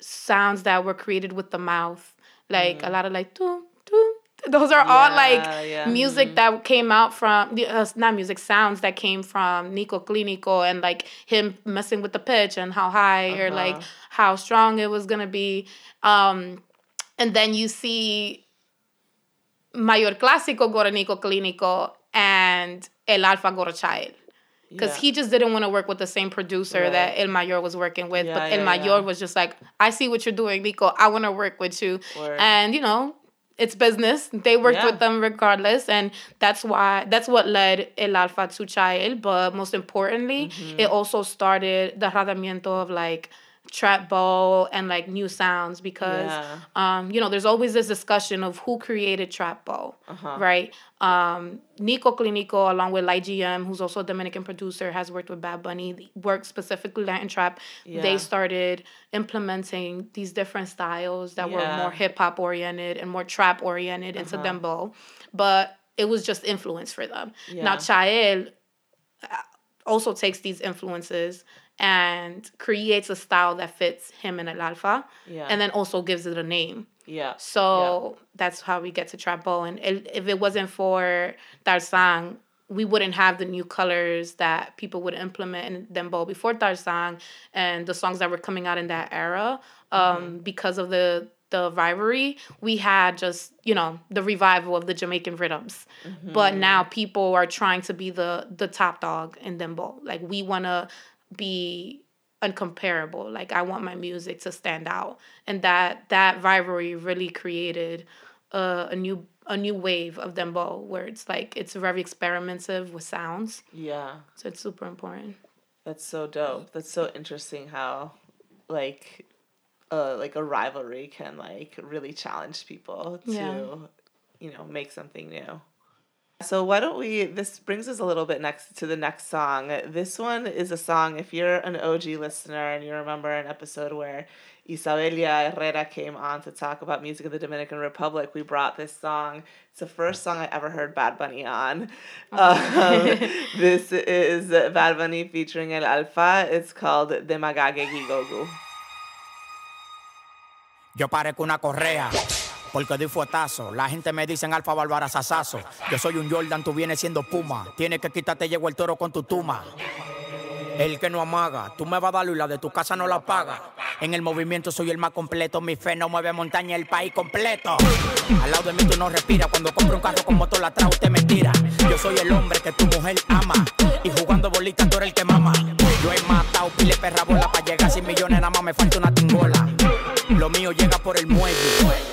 [SPEAKER 4] sounds that were created with the mouth, like a lot of like doo doo. Those are all like
[SPEAKER 3] yeah.
[SPEAKER 4] music that came out from the- uh, not music sounds that came from Nico Clinico and like him messing with the pitch and how high or like
[SPEAKER 3] Uh-huh.
[SPEAKER 4] how strong it was gonna be. Um, and then you see Mayor Clásico go to Nico Clinico and El Alfa go to Chael. Because
[SPEAKER 3] Yeah.
[SPEAKER 4] he just didn't want to work with the same producer
[SPEAKER 3] Right.
[SPEAKER 4] that El Mayor was working with.
[SPEAKER 3] Yeah,
[SPEAKER 4] but El Mayor was just like, I see what you're doing, Nico. I want to work with you.
[SPEAKER 3] Word.
[SPEAKER 4] And, you know, it's business. They worked
[SPEAKER 3] Yeah.
[SPEAKER 4] with them regardless. And that's why, that's what led El Alfa to Chael. But most importantly,
[SPEAKER 3] Mm-hmm.
[SPEAKER 4] it also started the radamiento of like, trap bow and like new sounds because
[SPEAKER 3] Yeah.
[SPEAKER 4] um you know there's always this discussion of who created trap bow
[SPEAKER 3] Uh-huh.
[SPEAKER 4] right um Nico Clinico along with Light GM who's also a Dominican producer has worked with Bad Bunny worked specifically Latin trap
[SPEAKER 3] Yeah.
[SPEAKER 4] they started implementing these different styles that were more hip hop oriented and more trap oriented into
[SPEAKER 3] Uh-huh.
[SPEAKER 4] dembow but it was just influence for them now Chael uh, also takes these influences and creates a style that fits him and El Alfa,
[SPEAKER 3] Yeah.
[SPEAKER 4] and then also gives it a name.
[SPEAKER 3] Yeah.
[SPEAKER 4] So that's how we get to Trap Bow. And it, if it wasn't for Tarzan, we wouldn't have the new colors that people would implement in Dembow before Tarzan and the songs that were coming out in that era. Um, Because of the the rivalry, we had just you know the revival of the Jamaican rhythms. But now people are trying to be the the top dog in Dembow. Like we want to be uncomparable. Like I want my music to stand out, and that that rivalry really created a, a new a new wave of dembow where it's like it's very experimentative with sounds.
[SPEAKER 3] Yeah.
[SPEAKER 4] So it's super important.
[SPEAKER 3] That's so dope. That's so interesting how like uh like a rivalry can like really challenge people to
[SPEAKER 4] Yeah.
[SPEAKER 3] you know make something new. So why don't we this brings us a little bit next to the next song. This one is a song if you're an OG listener and you remember an episode where Isabelia Herrera came on to talk about music of the Dominican Republic. We brought this song. It's the first song I ever heard Bad Bunny on. Um, this is Bad Bunny featuring El Alfa. It's called Dema Ga Ge Gi Go Gu.
[SPEAKER 12] Yo parezco una correa. Porque doy fuetazo. La gente me dicen alfa bárbara sasazo. Yo soy un Jordan, tú vienes siendo Puma. Tienes que quitarte, llegó el toro con tu tuma. El que no amaga, tú me vas a dar y la de tu casa no la paga. En el movimiento soy el más completo, mi fe no mueve montaña, el país completo. Al lado de mí tú no respiras, cuando compro un carro con motor atrás usted me tira. Yo soy el hombre que tu mujer ama, y jugando bolita tú eres el que mama. Yo he matado pile perra bola para llegar 100 millones, nada más me falta una tingola. Lo mío llega por el muelle,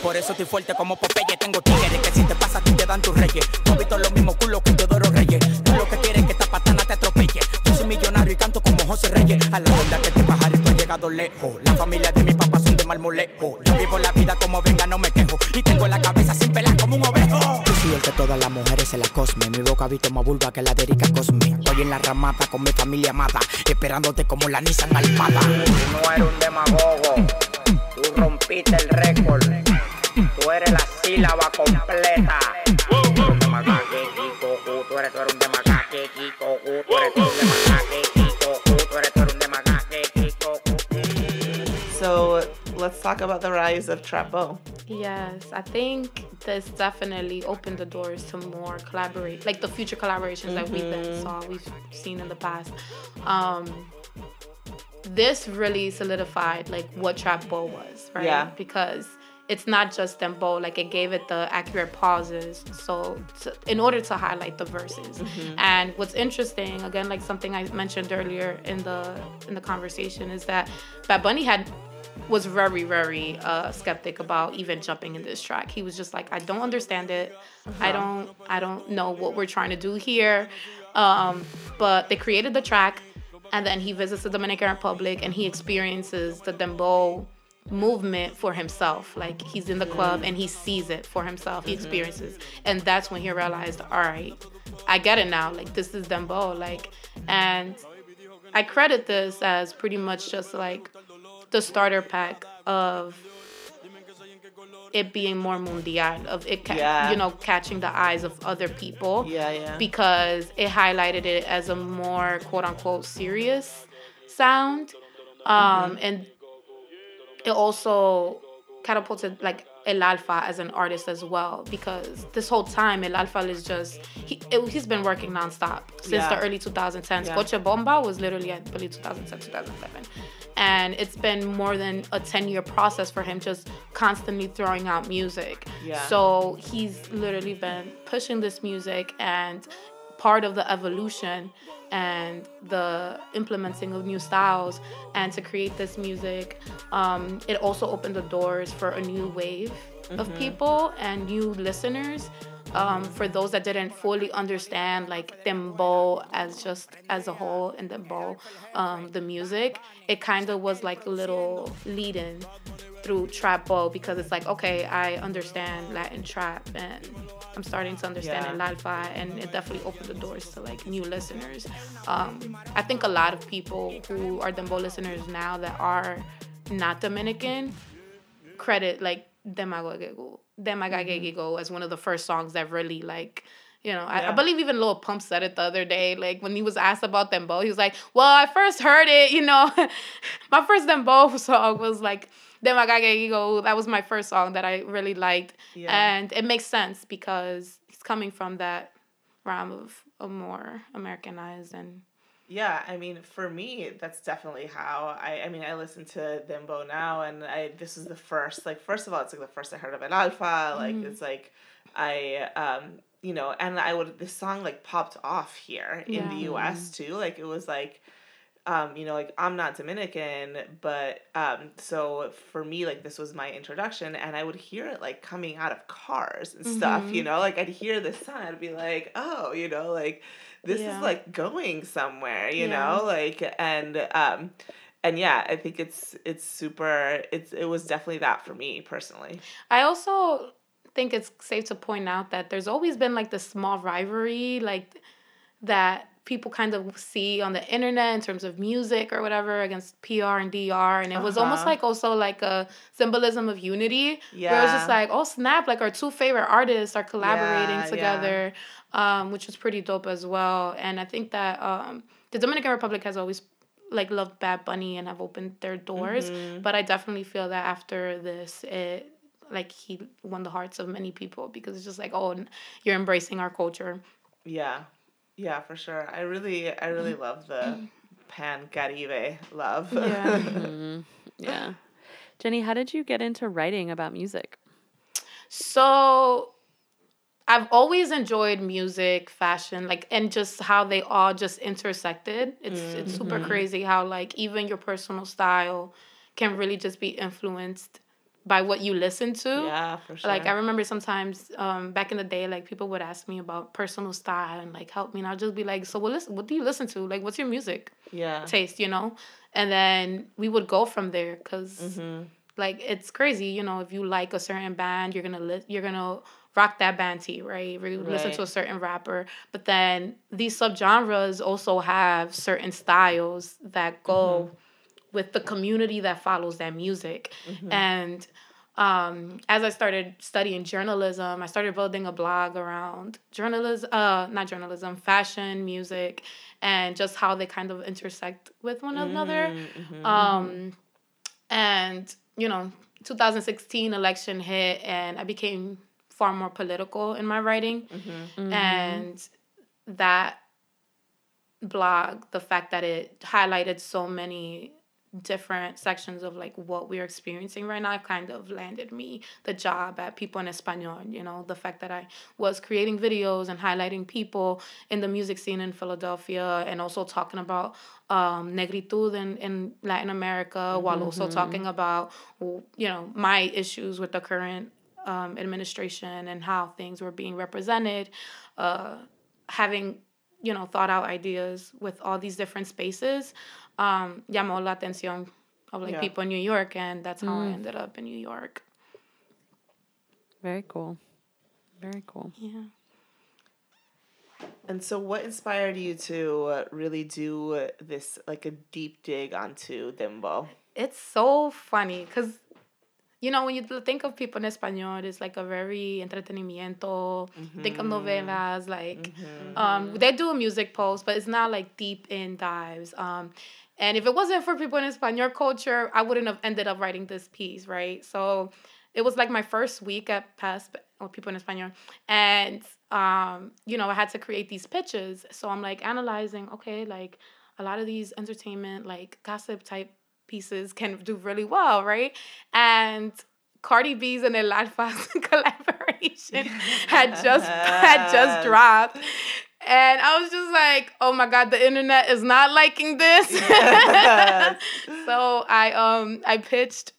[SPEAKER 12] por eso estoy fuerte como Popeye. Tengo tigres que si te pasa a ti te dan tus reyes. No he visto los mismos culos que Teodoro Reyes. Tú lo que quieres es que esta patana te atropelle. Yo soy millonario y canto como José Reyes. A la verdad que este pajarito ha llegado lejos. La familia de mi papá son de marmolejo. Yo vivo la vida como venga, no me quejo. Y tengo la cabeza sin pelar como un ovejo. Yo soy el que todas las mujeres se la cosme. Mi boca ha visto más vulva que la de Erika Cosme. Estoy en la ramata con mi familia amada. Esperándote como la Nissan Almada. Tú no eres un demagogo. Tú rompiste el récord. Tú eres la sílaba completa. Tú eres un demagogue, Kiko, tú eres, un demagogue, Kiko, tú eres, un demagogue, Kiko, tú eres, tú eres un demagogue, Kiko.
[SPEAKER 3] So let's talk about the rise of Trapo.
[SPEAKER 4] Yes, I think this definitely opened the doors to more collaborate, like the future collaborations that we've been saw, we've seen in the past. Um, this really solidified like what trap bow was, right?
[SPEAKER 3] Yeah.
[SPEAKER 4] Because it's not just dembow, like it gave it the accurate pauses. So to, in order to highlight the verses, and what's interesting, again, like something I mentioned earlier in the in the conversation, is that Bad Bunny had was very very uh, skeptic about even jumping in this track. He was just like, I don't understand it. I don't I don't know what we're trying to do here. Um, but they created the track, and then he visits the Dominican Republic and he experiences the dembow movement for himself. Like he's in the club and he sees it for himself. He mm-hmm. experiences, and that's when he realized, all right, I get it now. Like this is Dembow. Like, and I credit this as pretty much just like the starter pack of it being more mundial, of it, ca-
[SPEAKER 3] Yeah.
[SPEAKER 4] you know, catching the eyes of other people.
[SPEAKER 3] Yeah, yeah.
[SPEAKER 4] Because it highlighted it as a more quote unquote serious sound, um, and it also catapulted like El Alfa as an artist as well because this whole time El Alfa is just he it, he's been working nonstop since
[SPEAKER 3] Yeah.
[SPEAKER 4] the early 2010s.
[SPEAKER 3] Yeah.
[SPEAKER 4] Coche Bomba was literally I believe 2010 2011. And it's been more than a 10 year process for him just constantly throwing out music.
[SPEAKER 3] Yeah.
[SPEAKER 4] So he's literally been pushing this music and part of the evolution and the implementing of new styles and to create this music um, it also opened the doors for a new wave of
[SPEAKER 3] Mhm.
[SPEAKER 4] people and new listeners um, for those that didn't fully understand like dembow as just as a whole and dembow um, the music it kind of was like a little lead-in through trap bow because it's like okay i understand latin trap and i'm starting to understand
[SPEAKER 3] Yeah.
[SPEAKER 4] Alfa and it definitely opened the doors to like new listeners um, i think a lot of people who are dembow listeners now that are not dominican credit like Demagogego, Demagogego as one of the first songs that really like you know, I, I believe even Lil Pump said it the other day. Like when he was asked about Dembow, he was like, "Well, I first heard it, you know, my first them Dembow song was like Demagogego. That was my first song that I really liked,
[SPEAKER 3] Yeah.
[SPEAKER 4] and it makes sense because he's coming from that realm of a more Americanized and
[SPEAKER 3] Yeah, I mean, for me, that's definitely how I. I mean, I listen to Dembow now, and I this is the first. Like, first of all, it's like the first I heard of an alpha. Like,
[SPEAKER 4] Mhm.
[SPEAKER 3] it's like I, um, you know, and I would this song like popped off here in the U.S. too. Like, it was like. Um, you know, like I'm not Dominican, but um, so for me, like this was my introduction, and I would hear it like coming out of cars and stuff. You
[SPEAKER 4] Mhm.
[SPEAKER 3] know, like I'd hear this song, I'd be like, oh, you know, like this
[SPEAKER 4] Yeah.
[SPEAKER 3] is like going somewhere you
[SPEAKER 4] Yeah.
[SPEAKER 3] know like and um and yeah i think it's it's super it's it was definitely that for me personally
[SPEAKER 4] I also think it's safe to point out that there's always been like this small rivalry, like that people kind of see on the internet in terms of music or whatever against PR and DR. And it was almost
[SPEAKER 3] Uh-huh.
[SPEAKER 4] like also like a symbolism of unity. Where it was just like, oh snap, like our two favorite artists are collaborating
[SPEAKER 3] Yeah, yeah.
[SPEAKER 4] together, um, which was pretty dope as well. And I think that um, the Dominican Republic has always like loved Bad Bunny and have opened their doors.
[SPEAKER 3] Mhm.
[SPEAKER 4] But I definitely feel that after this, it like he won the hearts of many people because it's just like, oh, you're embracing our culture.
[SPEAKER 3] yeah yeah for sure i really i really love the pan caribe love
[SPEAKER 4] Yeah.
[SPEAKER 2] Mhm. Yeah. Jenny, how did you get into writing about music?
[SPEAKER 4] So I've always enjoyed music, fashion, like and just how they all just intersected. It's it's super
[SPEAKER 3] Mhm.
[SPEAKER 4] crazy how like even your personal style can really just be influenced by what you listen to.
[SPEAKER 3] yeah for sure
[SPEAKER 4] Like I remember sometimes um, back in the day, like people would ask me about personal style and like help me, and I'll just be like, "So what? Listen, what do you listen to? Like, what's your music
[SPEAKER 3] yeah
[SPEAKER 4] taste? You know?" And then we would go from there because
[SPEAKER 3] hmm
[SPEAKER 4] like it's crazy you know if you like a certain band you're gonna li- you're gonna rock that band to you right Or you listen to a certain rapper but then these subgenres also have certain styles that go with the community that follows that music and um, as I started studying journalism, I started building a blog around journalism, uh, not journalism, fashion, music, and just how they kind of intersect with one another.
[SPEAKER 3] Mhm,
[SPEAKER 4] Um, and you know, 2016 election hit, and I became far more political in my writing,
[SPEAKER 3] mhm.
[SPEAKER 4] and that blog, the fact that it highlighted so many different sections of like what we're experiencing right now kind of landed me the job at People en Español. You know, the fact that I was creating videos and highlighting people in the music scene in Philadelphia and also talking about um, negritude in, in Latin America while also
[SPEAKER 2] Mhm.
[SPEAKER 4] talking about, you know, my issues with the current um, administration and how things were being represented. Uh, having you know thought out ideas with all these different spaces um, llamó la atención of like
[SPEAKER 2] Yeah.
[SPEAKER 4] people in New York, and that's how I
[SPEAKER 2] Mm.
[SPEAKER 4] ended up in New York.
[SPEAKER 2] Very cool. Very cool.
[SPEAKER 4] Yeah.
[SPEAKER 3] And so, what inspired you to uh, really do this, like a deep dig onto Dembow?
[SPEAKER 4] It's so funny because, you know, when you think of People en Español, it's like a very entretenimiento. Think of novelas, like um, they do a music post, but it's not like deep in dives. Um, and if it wasn't for People en Español culture, I wouldn't have ended up writing this piece, right? So it was like my first week at PESP with People en Español. And, um, you know, I had to create these pitches. So I'm like analyzing, okay, like a lot of these entertainment, like gossip type pieces can do really well, right? And Cardi B's and El Alfa's collaboration had just had just dropped. And I was just like, oh my God, the internet is not liking this.
[SPEAKER 3] Yes.
[SPEAKER 4] so I um I pitched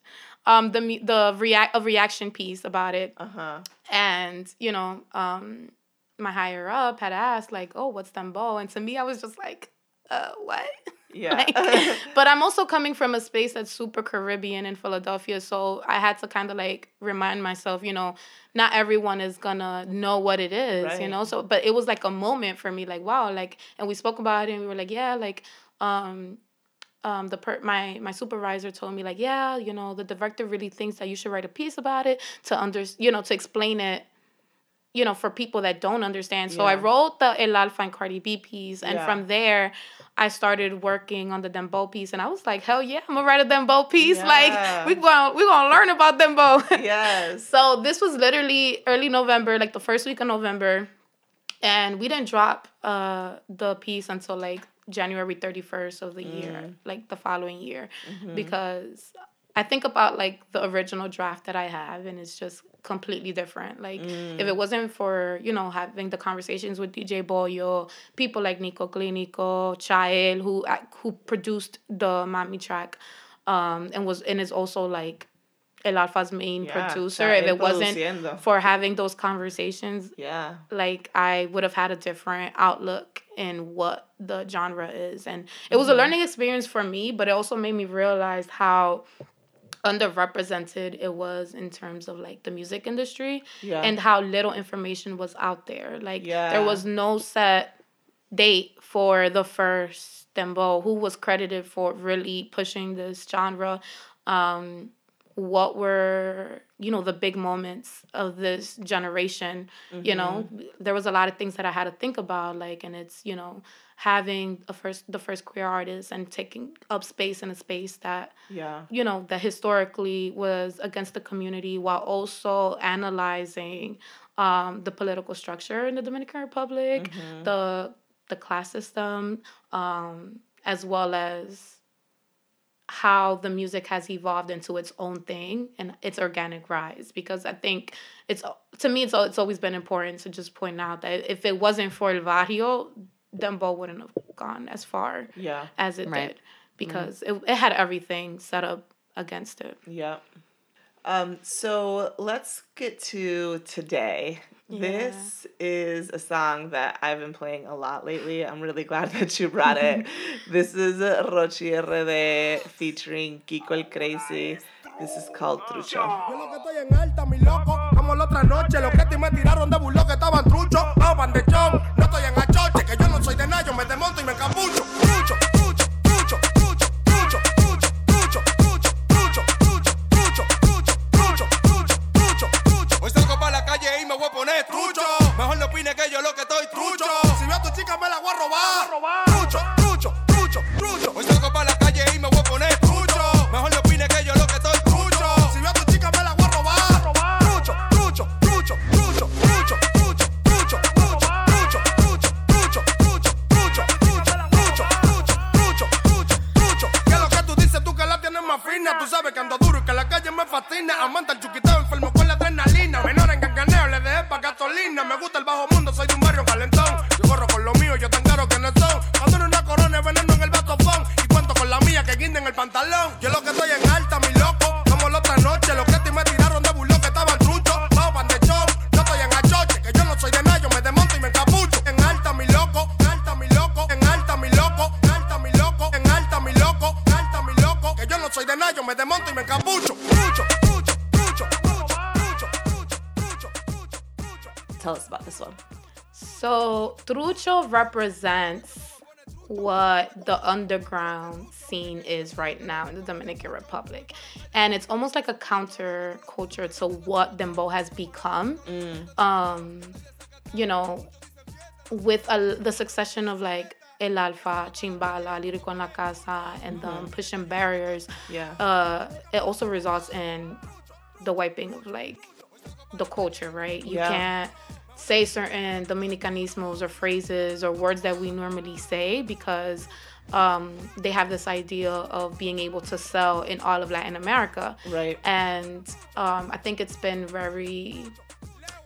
[SPEAKER 4] um the me- the react a reaction piece about it.
[SPEAKER 3] Uh-huh.
[SPEAKER 4] And, you know, um my higher up had asked, like, oh, what's Dembow? And to me, I was just like, uh, what?
[SPEAKER 3] Yeah.
[SPEAKER 4] Like, but I'm also coming from a space that's super Caribbean in Philadelphia, so I had to kind of like remind myself, you know, not everyone is gonna know what it is, you know. So, but it was like a moment for me, like wow, like, and we spoke about it, and we were like, yeah, like, um, um, the per- my my supervisor told me like, yeah, you know, the director really thinks that you should write a piece about it to under, you know, to explain it you know, for people that don't understand. So I wrote the El Alfa and Cardi B piece, and
[SPEAKER 3] Yeah.
[SPEAKER 4] from there, I started working on the Dembow piece, and I was like, hell yeah, I'm gonna write a Dembow piece.
[SPEAKER 3] Yeah.
[SPEAKER 4] Like we gonna we gonna learn about Dembow.
[SPEAKER 3] yes.
[SPEAKER 4] so this was literally early November, like the first week of November, and we didn't drop uh the piece until like January 31st of the year, like the following year, because I think about like the original draft that I have, and it's just completely different. Like if it wasn't for you know having the conversations with DJ Boyo, people like Nico Clinico, Chael, who who produced the Mami track, um, and was and is also like El Alfa's main
[SPEAKER 3] Yeah,
[SPEAKER 4] producer. If it wasn't for having those conversations,
[SPEAKER 3] Yeah.
[SPEAKER 4] like I would have had a different outlook in what the genre is. And it was a
[SPEAKER 3] Mhm.
[SPEAKER 4] learning experience for me, but it also made me realize how underrepresented it was in terms of like the music industry
[SPEAKER 3] Yeah.
[SPEAKER 4] and how little information was out there. Like
[SPEAKER 3] Yeah.
[SPEAKER 4] there was no set date for the first Dembow who was credited for really pushing this genre. Um what were you know the big moments of this generation you know there was a lot of things that i had to think about like and it's you know having a first the first queer artist and taking up space in a space that
[SPEAKER 3] Yeah.
[SPEAKER 4] you know that historically was against the community while also analyzing um, the political structure in the dominican republic
[SPEAKER 3] Mhm.
[SPEAKER 4] the the class system um, as well as how the music has evolved into its own thing and its organic rise because i think it's to me it's, it's always been important to just point out that if it wasn't for el barrio dembow wouldn't have gone as far
[SPEAKER 3] Yeah.
[SPEAKER 4] as it
[SPEAKER 3] Right.
[SPEAKER 4] did because it, it had everything set up against it
[SPEAKER 3] Yeah. Um, so let's get to today. This is a song that I've been playing a lot lately. I'm really glad that you brought it. this is Rochi RD featuring Kiko el Crazy. This is called Trucho.
[SPEAKER 10] Yo lo que estoy en alta, mi loco. Como la otra noche, los que te me tiraron de burlo que estaban truchos. Trucho
[SPEAKER 4] represents what the underground scene is right now in the Dominican Republic. And it's almost like a counter culture to what Dembow has become. Um, you know, with a, the succession of like El Alfa, Chimbala, Lirico en la Casa, and them pushing barriers,
[SPEAKER 3] Yeah.
[SPEAKER 4] uh, it also results in the wiping of like the culture, right? You
[SPEAKER 3] Yeah.
[SPEAKER 4] can't say certain Dominicanismos or phrases or words that we normally say because um, they have this idea of being able to sell in all of Latin America.
[SPEAKER 3] Right.
[SPEAKER 4] And um, I think it's been very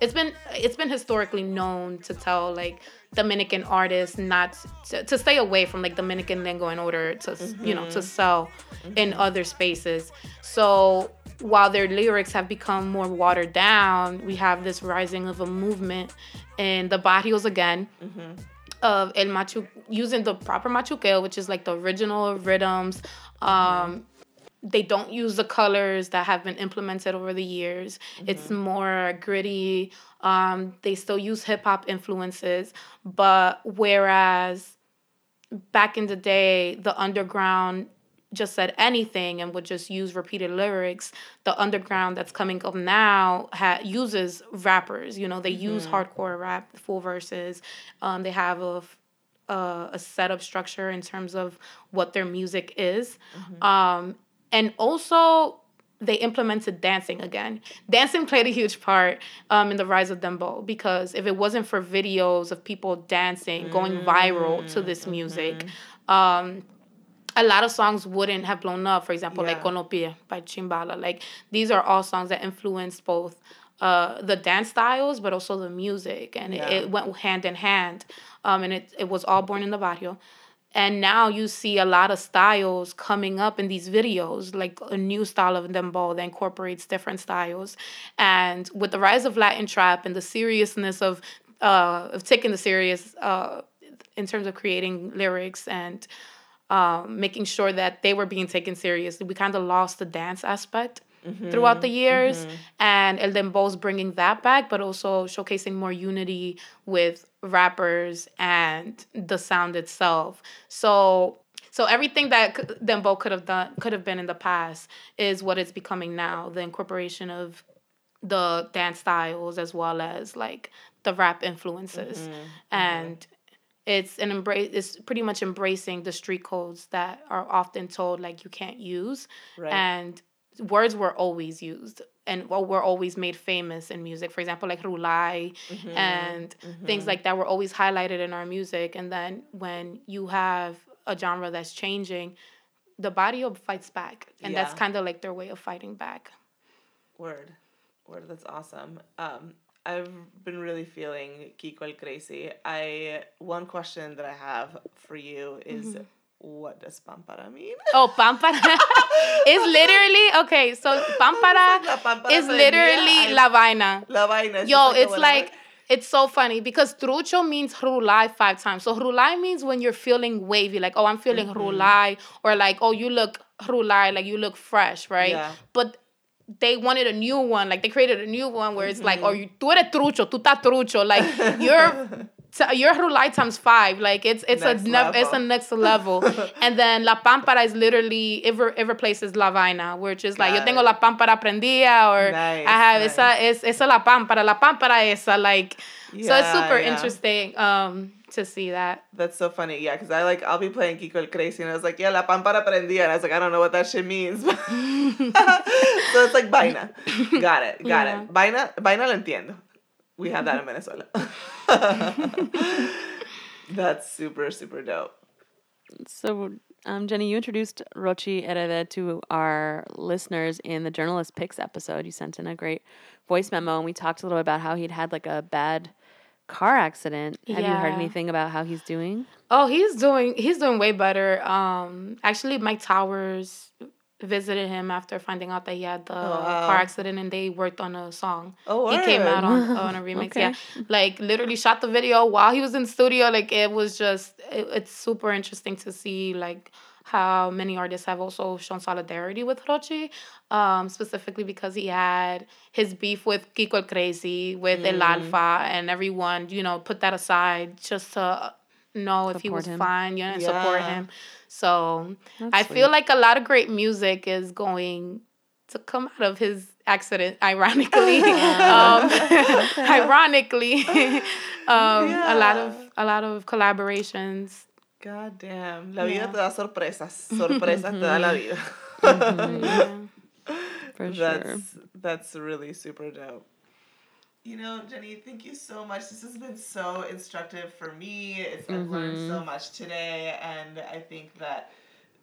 [SPEAKER 4] it's been it's been historically known to tell like Dominican artists not to, to stay away from like Dominican lingo in order to you know to sell in other spaces. So while their lyrics have become more watered down, we have this rising of a movement in the barrios again of el machu using the proper machuqueo, which is like the original rhythms. Um, they don't use the colors that have been implemented over the years. It's more gritty. Um, they still use hip hop influences, but whereas back in the day, the underground just said anything and would just use repeated lyrics. The underground that's coming up now ha- uses rappers. You know, they use hardcore rap, full verses. Um, they have a, a a setup structure in terms of what their music is, um, and also they implemented dancing again. Dancing played a huge part um, in the rise of Dembow because if it wasn't for videos of people dancing, going viral to this music, um, a lot of songs wouldn't have blown up. For example, like
[SPEAKER 3] Yeah.
[SPEAKER 4] Conopia by Chimbala. Like these are all songs that influenced both uh, the dance styles, but also the music, and
[SPEAKER 3] Yeah.
[SPEAKER 4] it, it went hand in hand. Um, and it it was all born in the barrio. And now you see a lot of styles coming up in these videos, like a new style of dembow that incorporates different styles. And with the rise of Latin trap and the seriousness of uh, of taking the serious uh, in terms of creating lyrics and um, making sure that they were being taken seriously, we kind of lost the dance aspect mm-hmm, throughout the years. Mm-hmm. And El Dembow's bringing that back, but also showcasing more unity with rappers and the sound itself. So so everything that Dembow could have done could have been in the past is what it's becoming now. The incorporation of the dance styles as well as like the rap influences mm-hmm, and it's an embrace it's pretty much embracing the street codes that are often told like you can't use.
[SPEAKER 3] Right.
[SPEAKER 4] and words were always used and well, were always made famous in music. For example like rulai and things like that were always highlighted in our music. And then when you have a genre that's changing the barrio fights back. And that's kind of like their way of fighting back.
[SPEAKER 3] Word. Word, that's awesome. Um, I've been really feeling Kiko el Crazy. I one question that I have for you is
[SPEAKER 4] Mm-hmm.
[SPEAKER 3] what does pampara mean?
[SPEAKER 4] Oh, pampara is literally okay. So pampara
[SPEAKER 3] La pámpara
[SPEAKER 4] is literally
[SPEAKER 3] I-
[SPEAKER 4] la vaina.
[SPEAKER 3] La vaina.
[SPEAKER 4] Yo,
[SPEAKER 3] the
[SPEAKER 4] it's like it's so funny because trucho means rulai five times. So rulai means when you're feeling wavy, like oh I'm feeling
[SPEAKER 3] Mm-hmm.
[SPEAKER 4] rulai, or like oh you look rulai, like you look fresh, right?
[SPEAKER 3] Yeah.
[SPEAKER 4] But they wanted a new one, like they created a new one where it's like, oh,
[SPEAKER 3] Mm-hmm.
[SPEAKER 4] you tú eres trucho, tú estás trucho, like you're. t- You're rulai times five, like it's it's
[SPEAKER 3] Next
[SPEAKER 4] a nev- it's a next level, and then la pámpara is literally it, re- it replaces la vaina, which is like yo tengo la pámpara prendida, or
[SPEAKER 3] Nice,
[SPEAKER 4] I have
[SPEAKER 3] nice.
[SPEAKER 4] esa es esa la pámpara, la pámpara esa like. so it's super
[SPEAKER 3] yeah.
[SPEAKER 4] interesting um to see that.
[SPEAKER 3] That's so funny, yeah, because I like I'll be playing Kiko el Crazy and I was like, yeah, la pámpara prendida, and I was like, I don't know what that shit means. so it's like vaina. Got it, got
[SPEAKER 4] Yeah.
[SPEAKER 3] it. Vaina, vaina lo entiendo. We have that in Venezuela. That's super, super dope.
[SPEAKER 2] So, um, Jenny, you introduced Rochi RD to our listeners in the Journalist Picks episode. You sent in a great voice memo, and we talked a little about how he'd had like a bad car accident. Have you heard anything about how he's doing?
[SPEAKER 4] Oh, he's doing he's doing way better. Um, actually, Myke Towers visited him after finding out that he had the
[SPEAKER 3] wow.
[SPEAKER 4] car accident, and they worked on a song.
[SPEAKER 3] Oh,
[SPEAKER 4] he came out on on a remix.
[SPEAKER 2] Okay.
[SPEAKER 4] Yeah, like literally shot the video while he was in studio. Like it was just it, it's super interesting to see like how many artists have also shown solidarity with Rochi, um, specifically because he had his beef with Kiko el Crazy, with El
[SPEAKER 2] Mm.
[SPEAKER 4] Alfa, and everyone, you know, put that aside just to know if he was
[SPEAKER 2] him.
[SPEAKER 4] fine, you know, and support him. So
[SPEAKER 2] That's
[SPEAKER 4] I feel like a lot of great music is going to come out of his accident, ironically. um, ironically, um, a lot of a lot of collaborations.
[SPEAKER 3] God damn. La vida
[SPEAKER 4] Yeah.
[SPEAKER 3] te da sorpresas. Sorpresas te da la vida.
[SPEAKER 2] For
[SPEAKER 3] that's,
[SPEAKER 2] sure.
[SPEAKER 3] That's really super dope. You know, Jenny, thank you so much. This has been so instructive for me. It's, I've learned so mm-hmm. much today, and I think that,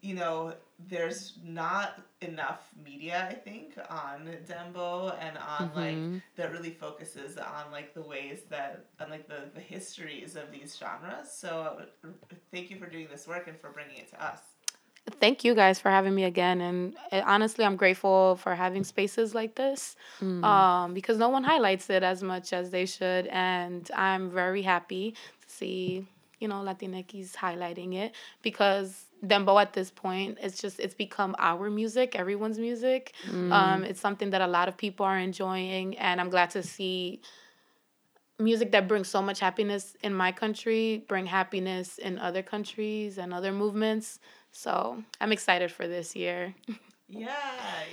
[SPEAKER 3] you know, there's not enough media, I think, on Dembow and on like that really focuses on like the ways that and like the the histories of these genres. So, thank you for doing this work and for bringing it to us.
[SPEAKER 4] Thank you guys for having me again, and uh, honestly, I'm grateful for having spaces like this um, because no one highlights it as much as they should, and I'm very happy to see you know Latinx highlighting it because dembow at this point. It's just it's become our music everyone's music. Um, it's something that a lot of people are enjoying and i'm glad to see music that brings so much happiness in my country bring happiness in other countries and other movements. So i'm excited for this year
[SPEAKER 3] Yeah,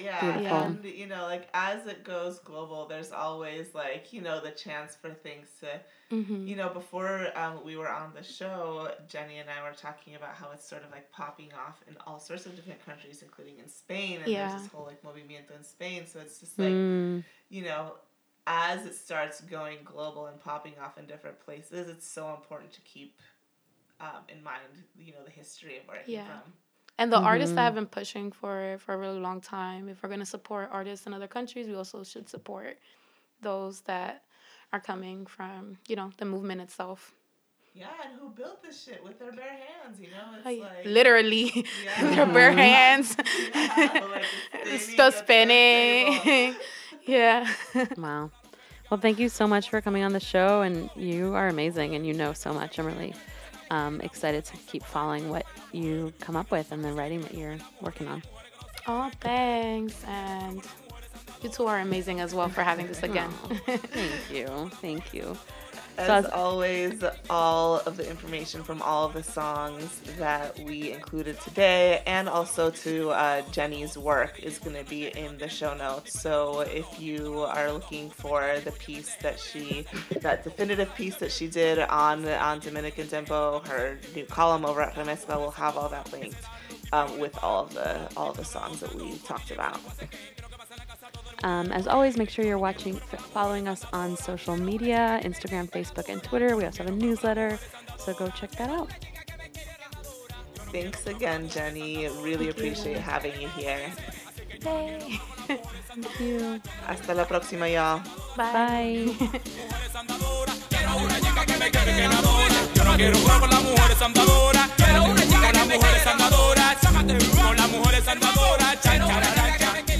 [SPEAKER 3] yeah.
[SPEAKER 2] Beautiful.
[SPEAKER 3] And you know, like as it goes global, there's always like, you know, the chance for things to
[SPEAKER 4] Mm-hmm.
[SPEAKER 3] you know, before um, we were on the show, Jenny and I were talking about how it's sort of like popping off in all sorts of different countries, including in Spain. And
[SPEAKER 4] Yeah.
[SPEAKER 3] there's this whole like movimiento in Spain. So it's just like,
[SPEAKER 2] Mm.
[SPEAKER 3] you know, as it starts going global and popping off in different places, it's so important to keep um, in mind, you know, the history of where it
[SPEAKER 4] Yeah.
[SPEAKER 3] came from.
[SPEAKER 4] And the artists that mm-hmm. have been pushing for for a really long time if we're going to support artists in other countries we also should support those that are coming from you know the movement itself
[SPEAKER 3] Yeah, and who built this shit with their bare hands, you know? It's
[SPEAKER 4] Like,
[SPEAKER 3] like
[SPEAKER 4] literally
[SPEAKER 3] Yeah.
[SPEAKER 4] their bare hands
[SPEAKER 3] Yeah, like spinning
[SPEAKER 4] still spinning yeah
[SPEAKER 2] Wow. Well, thank you so much for coming on the show, and you are amazing, and you know so much. I'm really um, excited to keep following what you come up with and the writing that you're working on.
[SPEAKER 4] oh thanks and you two are amazing as well for having this again
[SPEAKER 2] Thank you. Thank you.
[SPEAKER 3] As
[SPEAKER 2] So
[SPEAKER 3] always, all of the information from all of the songs that we included today, and also to uh, Jenny's work, is going to be in the show notes. So if you are looking for the piece that she, that definitive piece that she did on on Dominican dembow, her new column over at Remezcla will have all that linked um, with all of the all of the songs that we talked about.
[SPEAKER 2] Um, as always, make sure you're watching, following us on social media Instagram, Facebook, and Twitter. We also have a newsletter, so go check that out.
[SPEAKER 3] Thanks again, Jenny. Really appreciate having you here.
[SPEAKER 4] Yay.
[SPEAKER 2] Thank you.
[SPEAKER 3] Hasta la próxima, y'all.
[SPEAKER 2] Bye.
[SPEAKER 1] Yo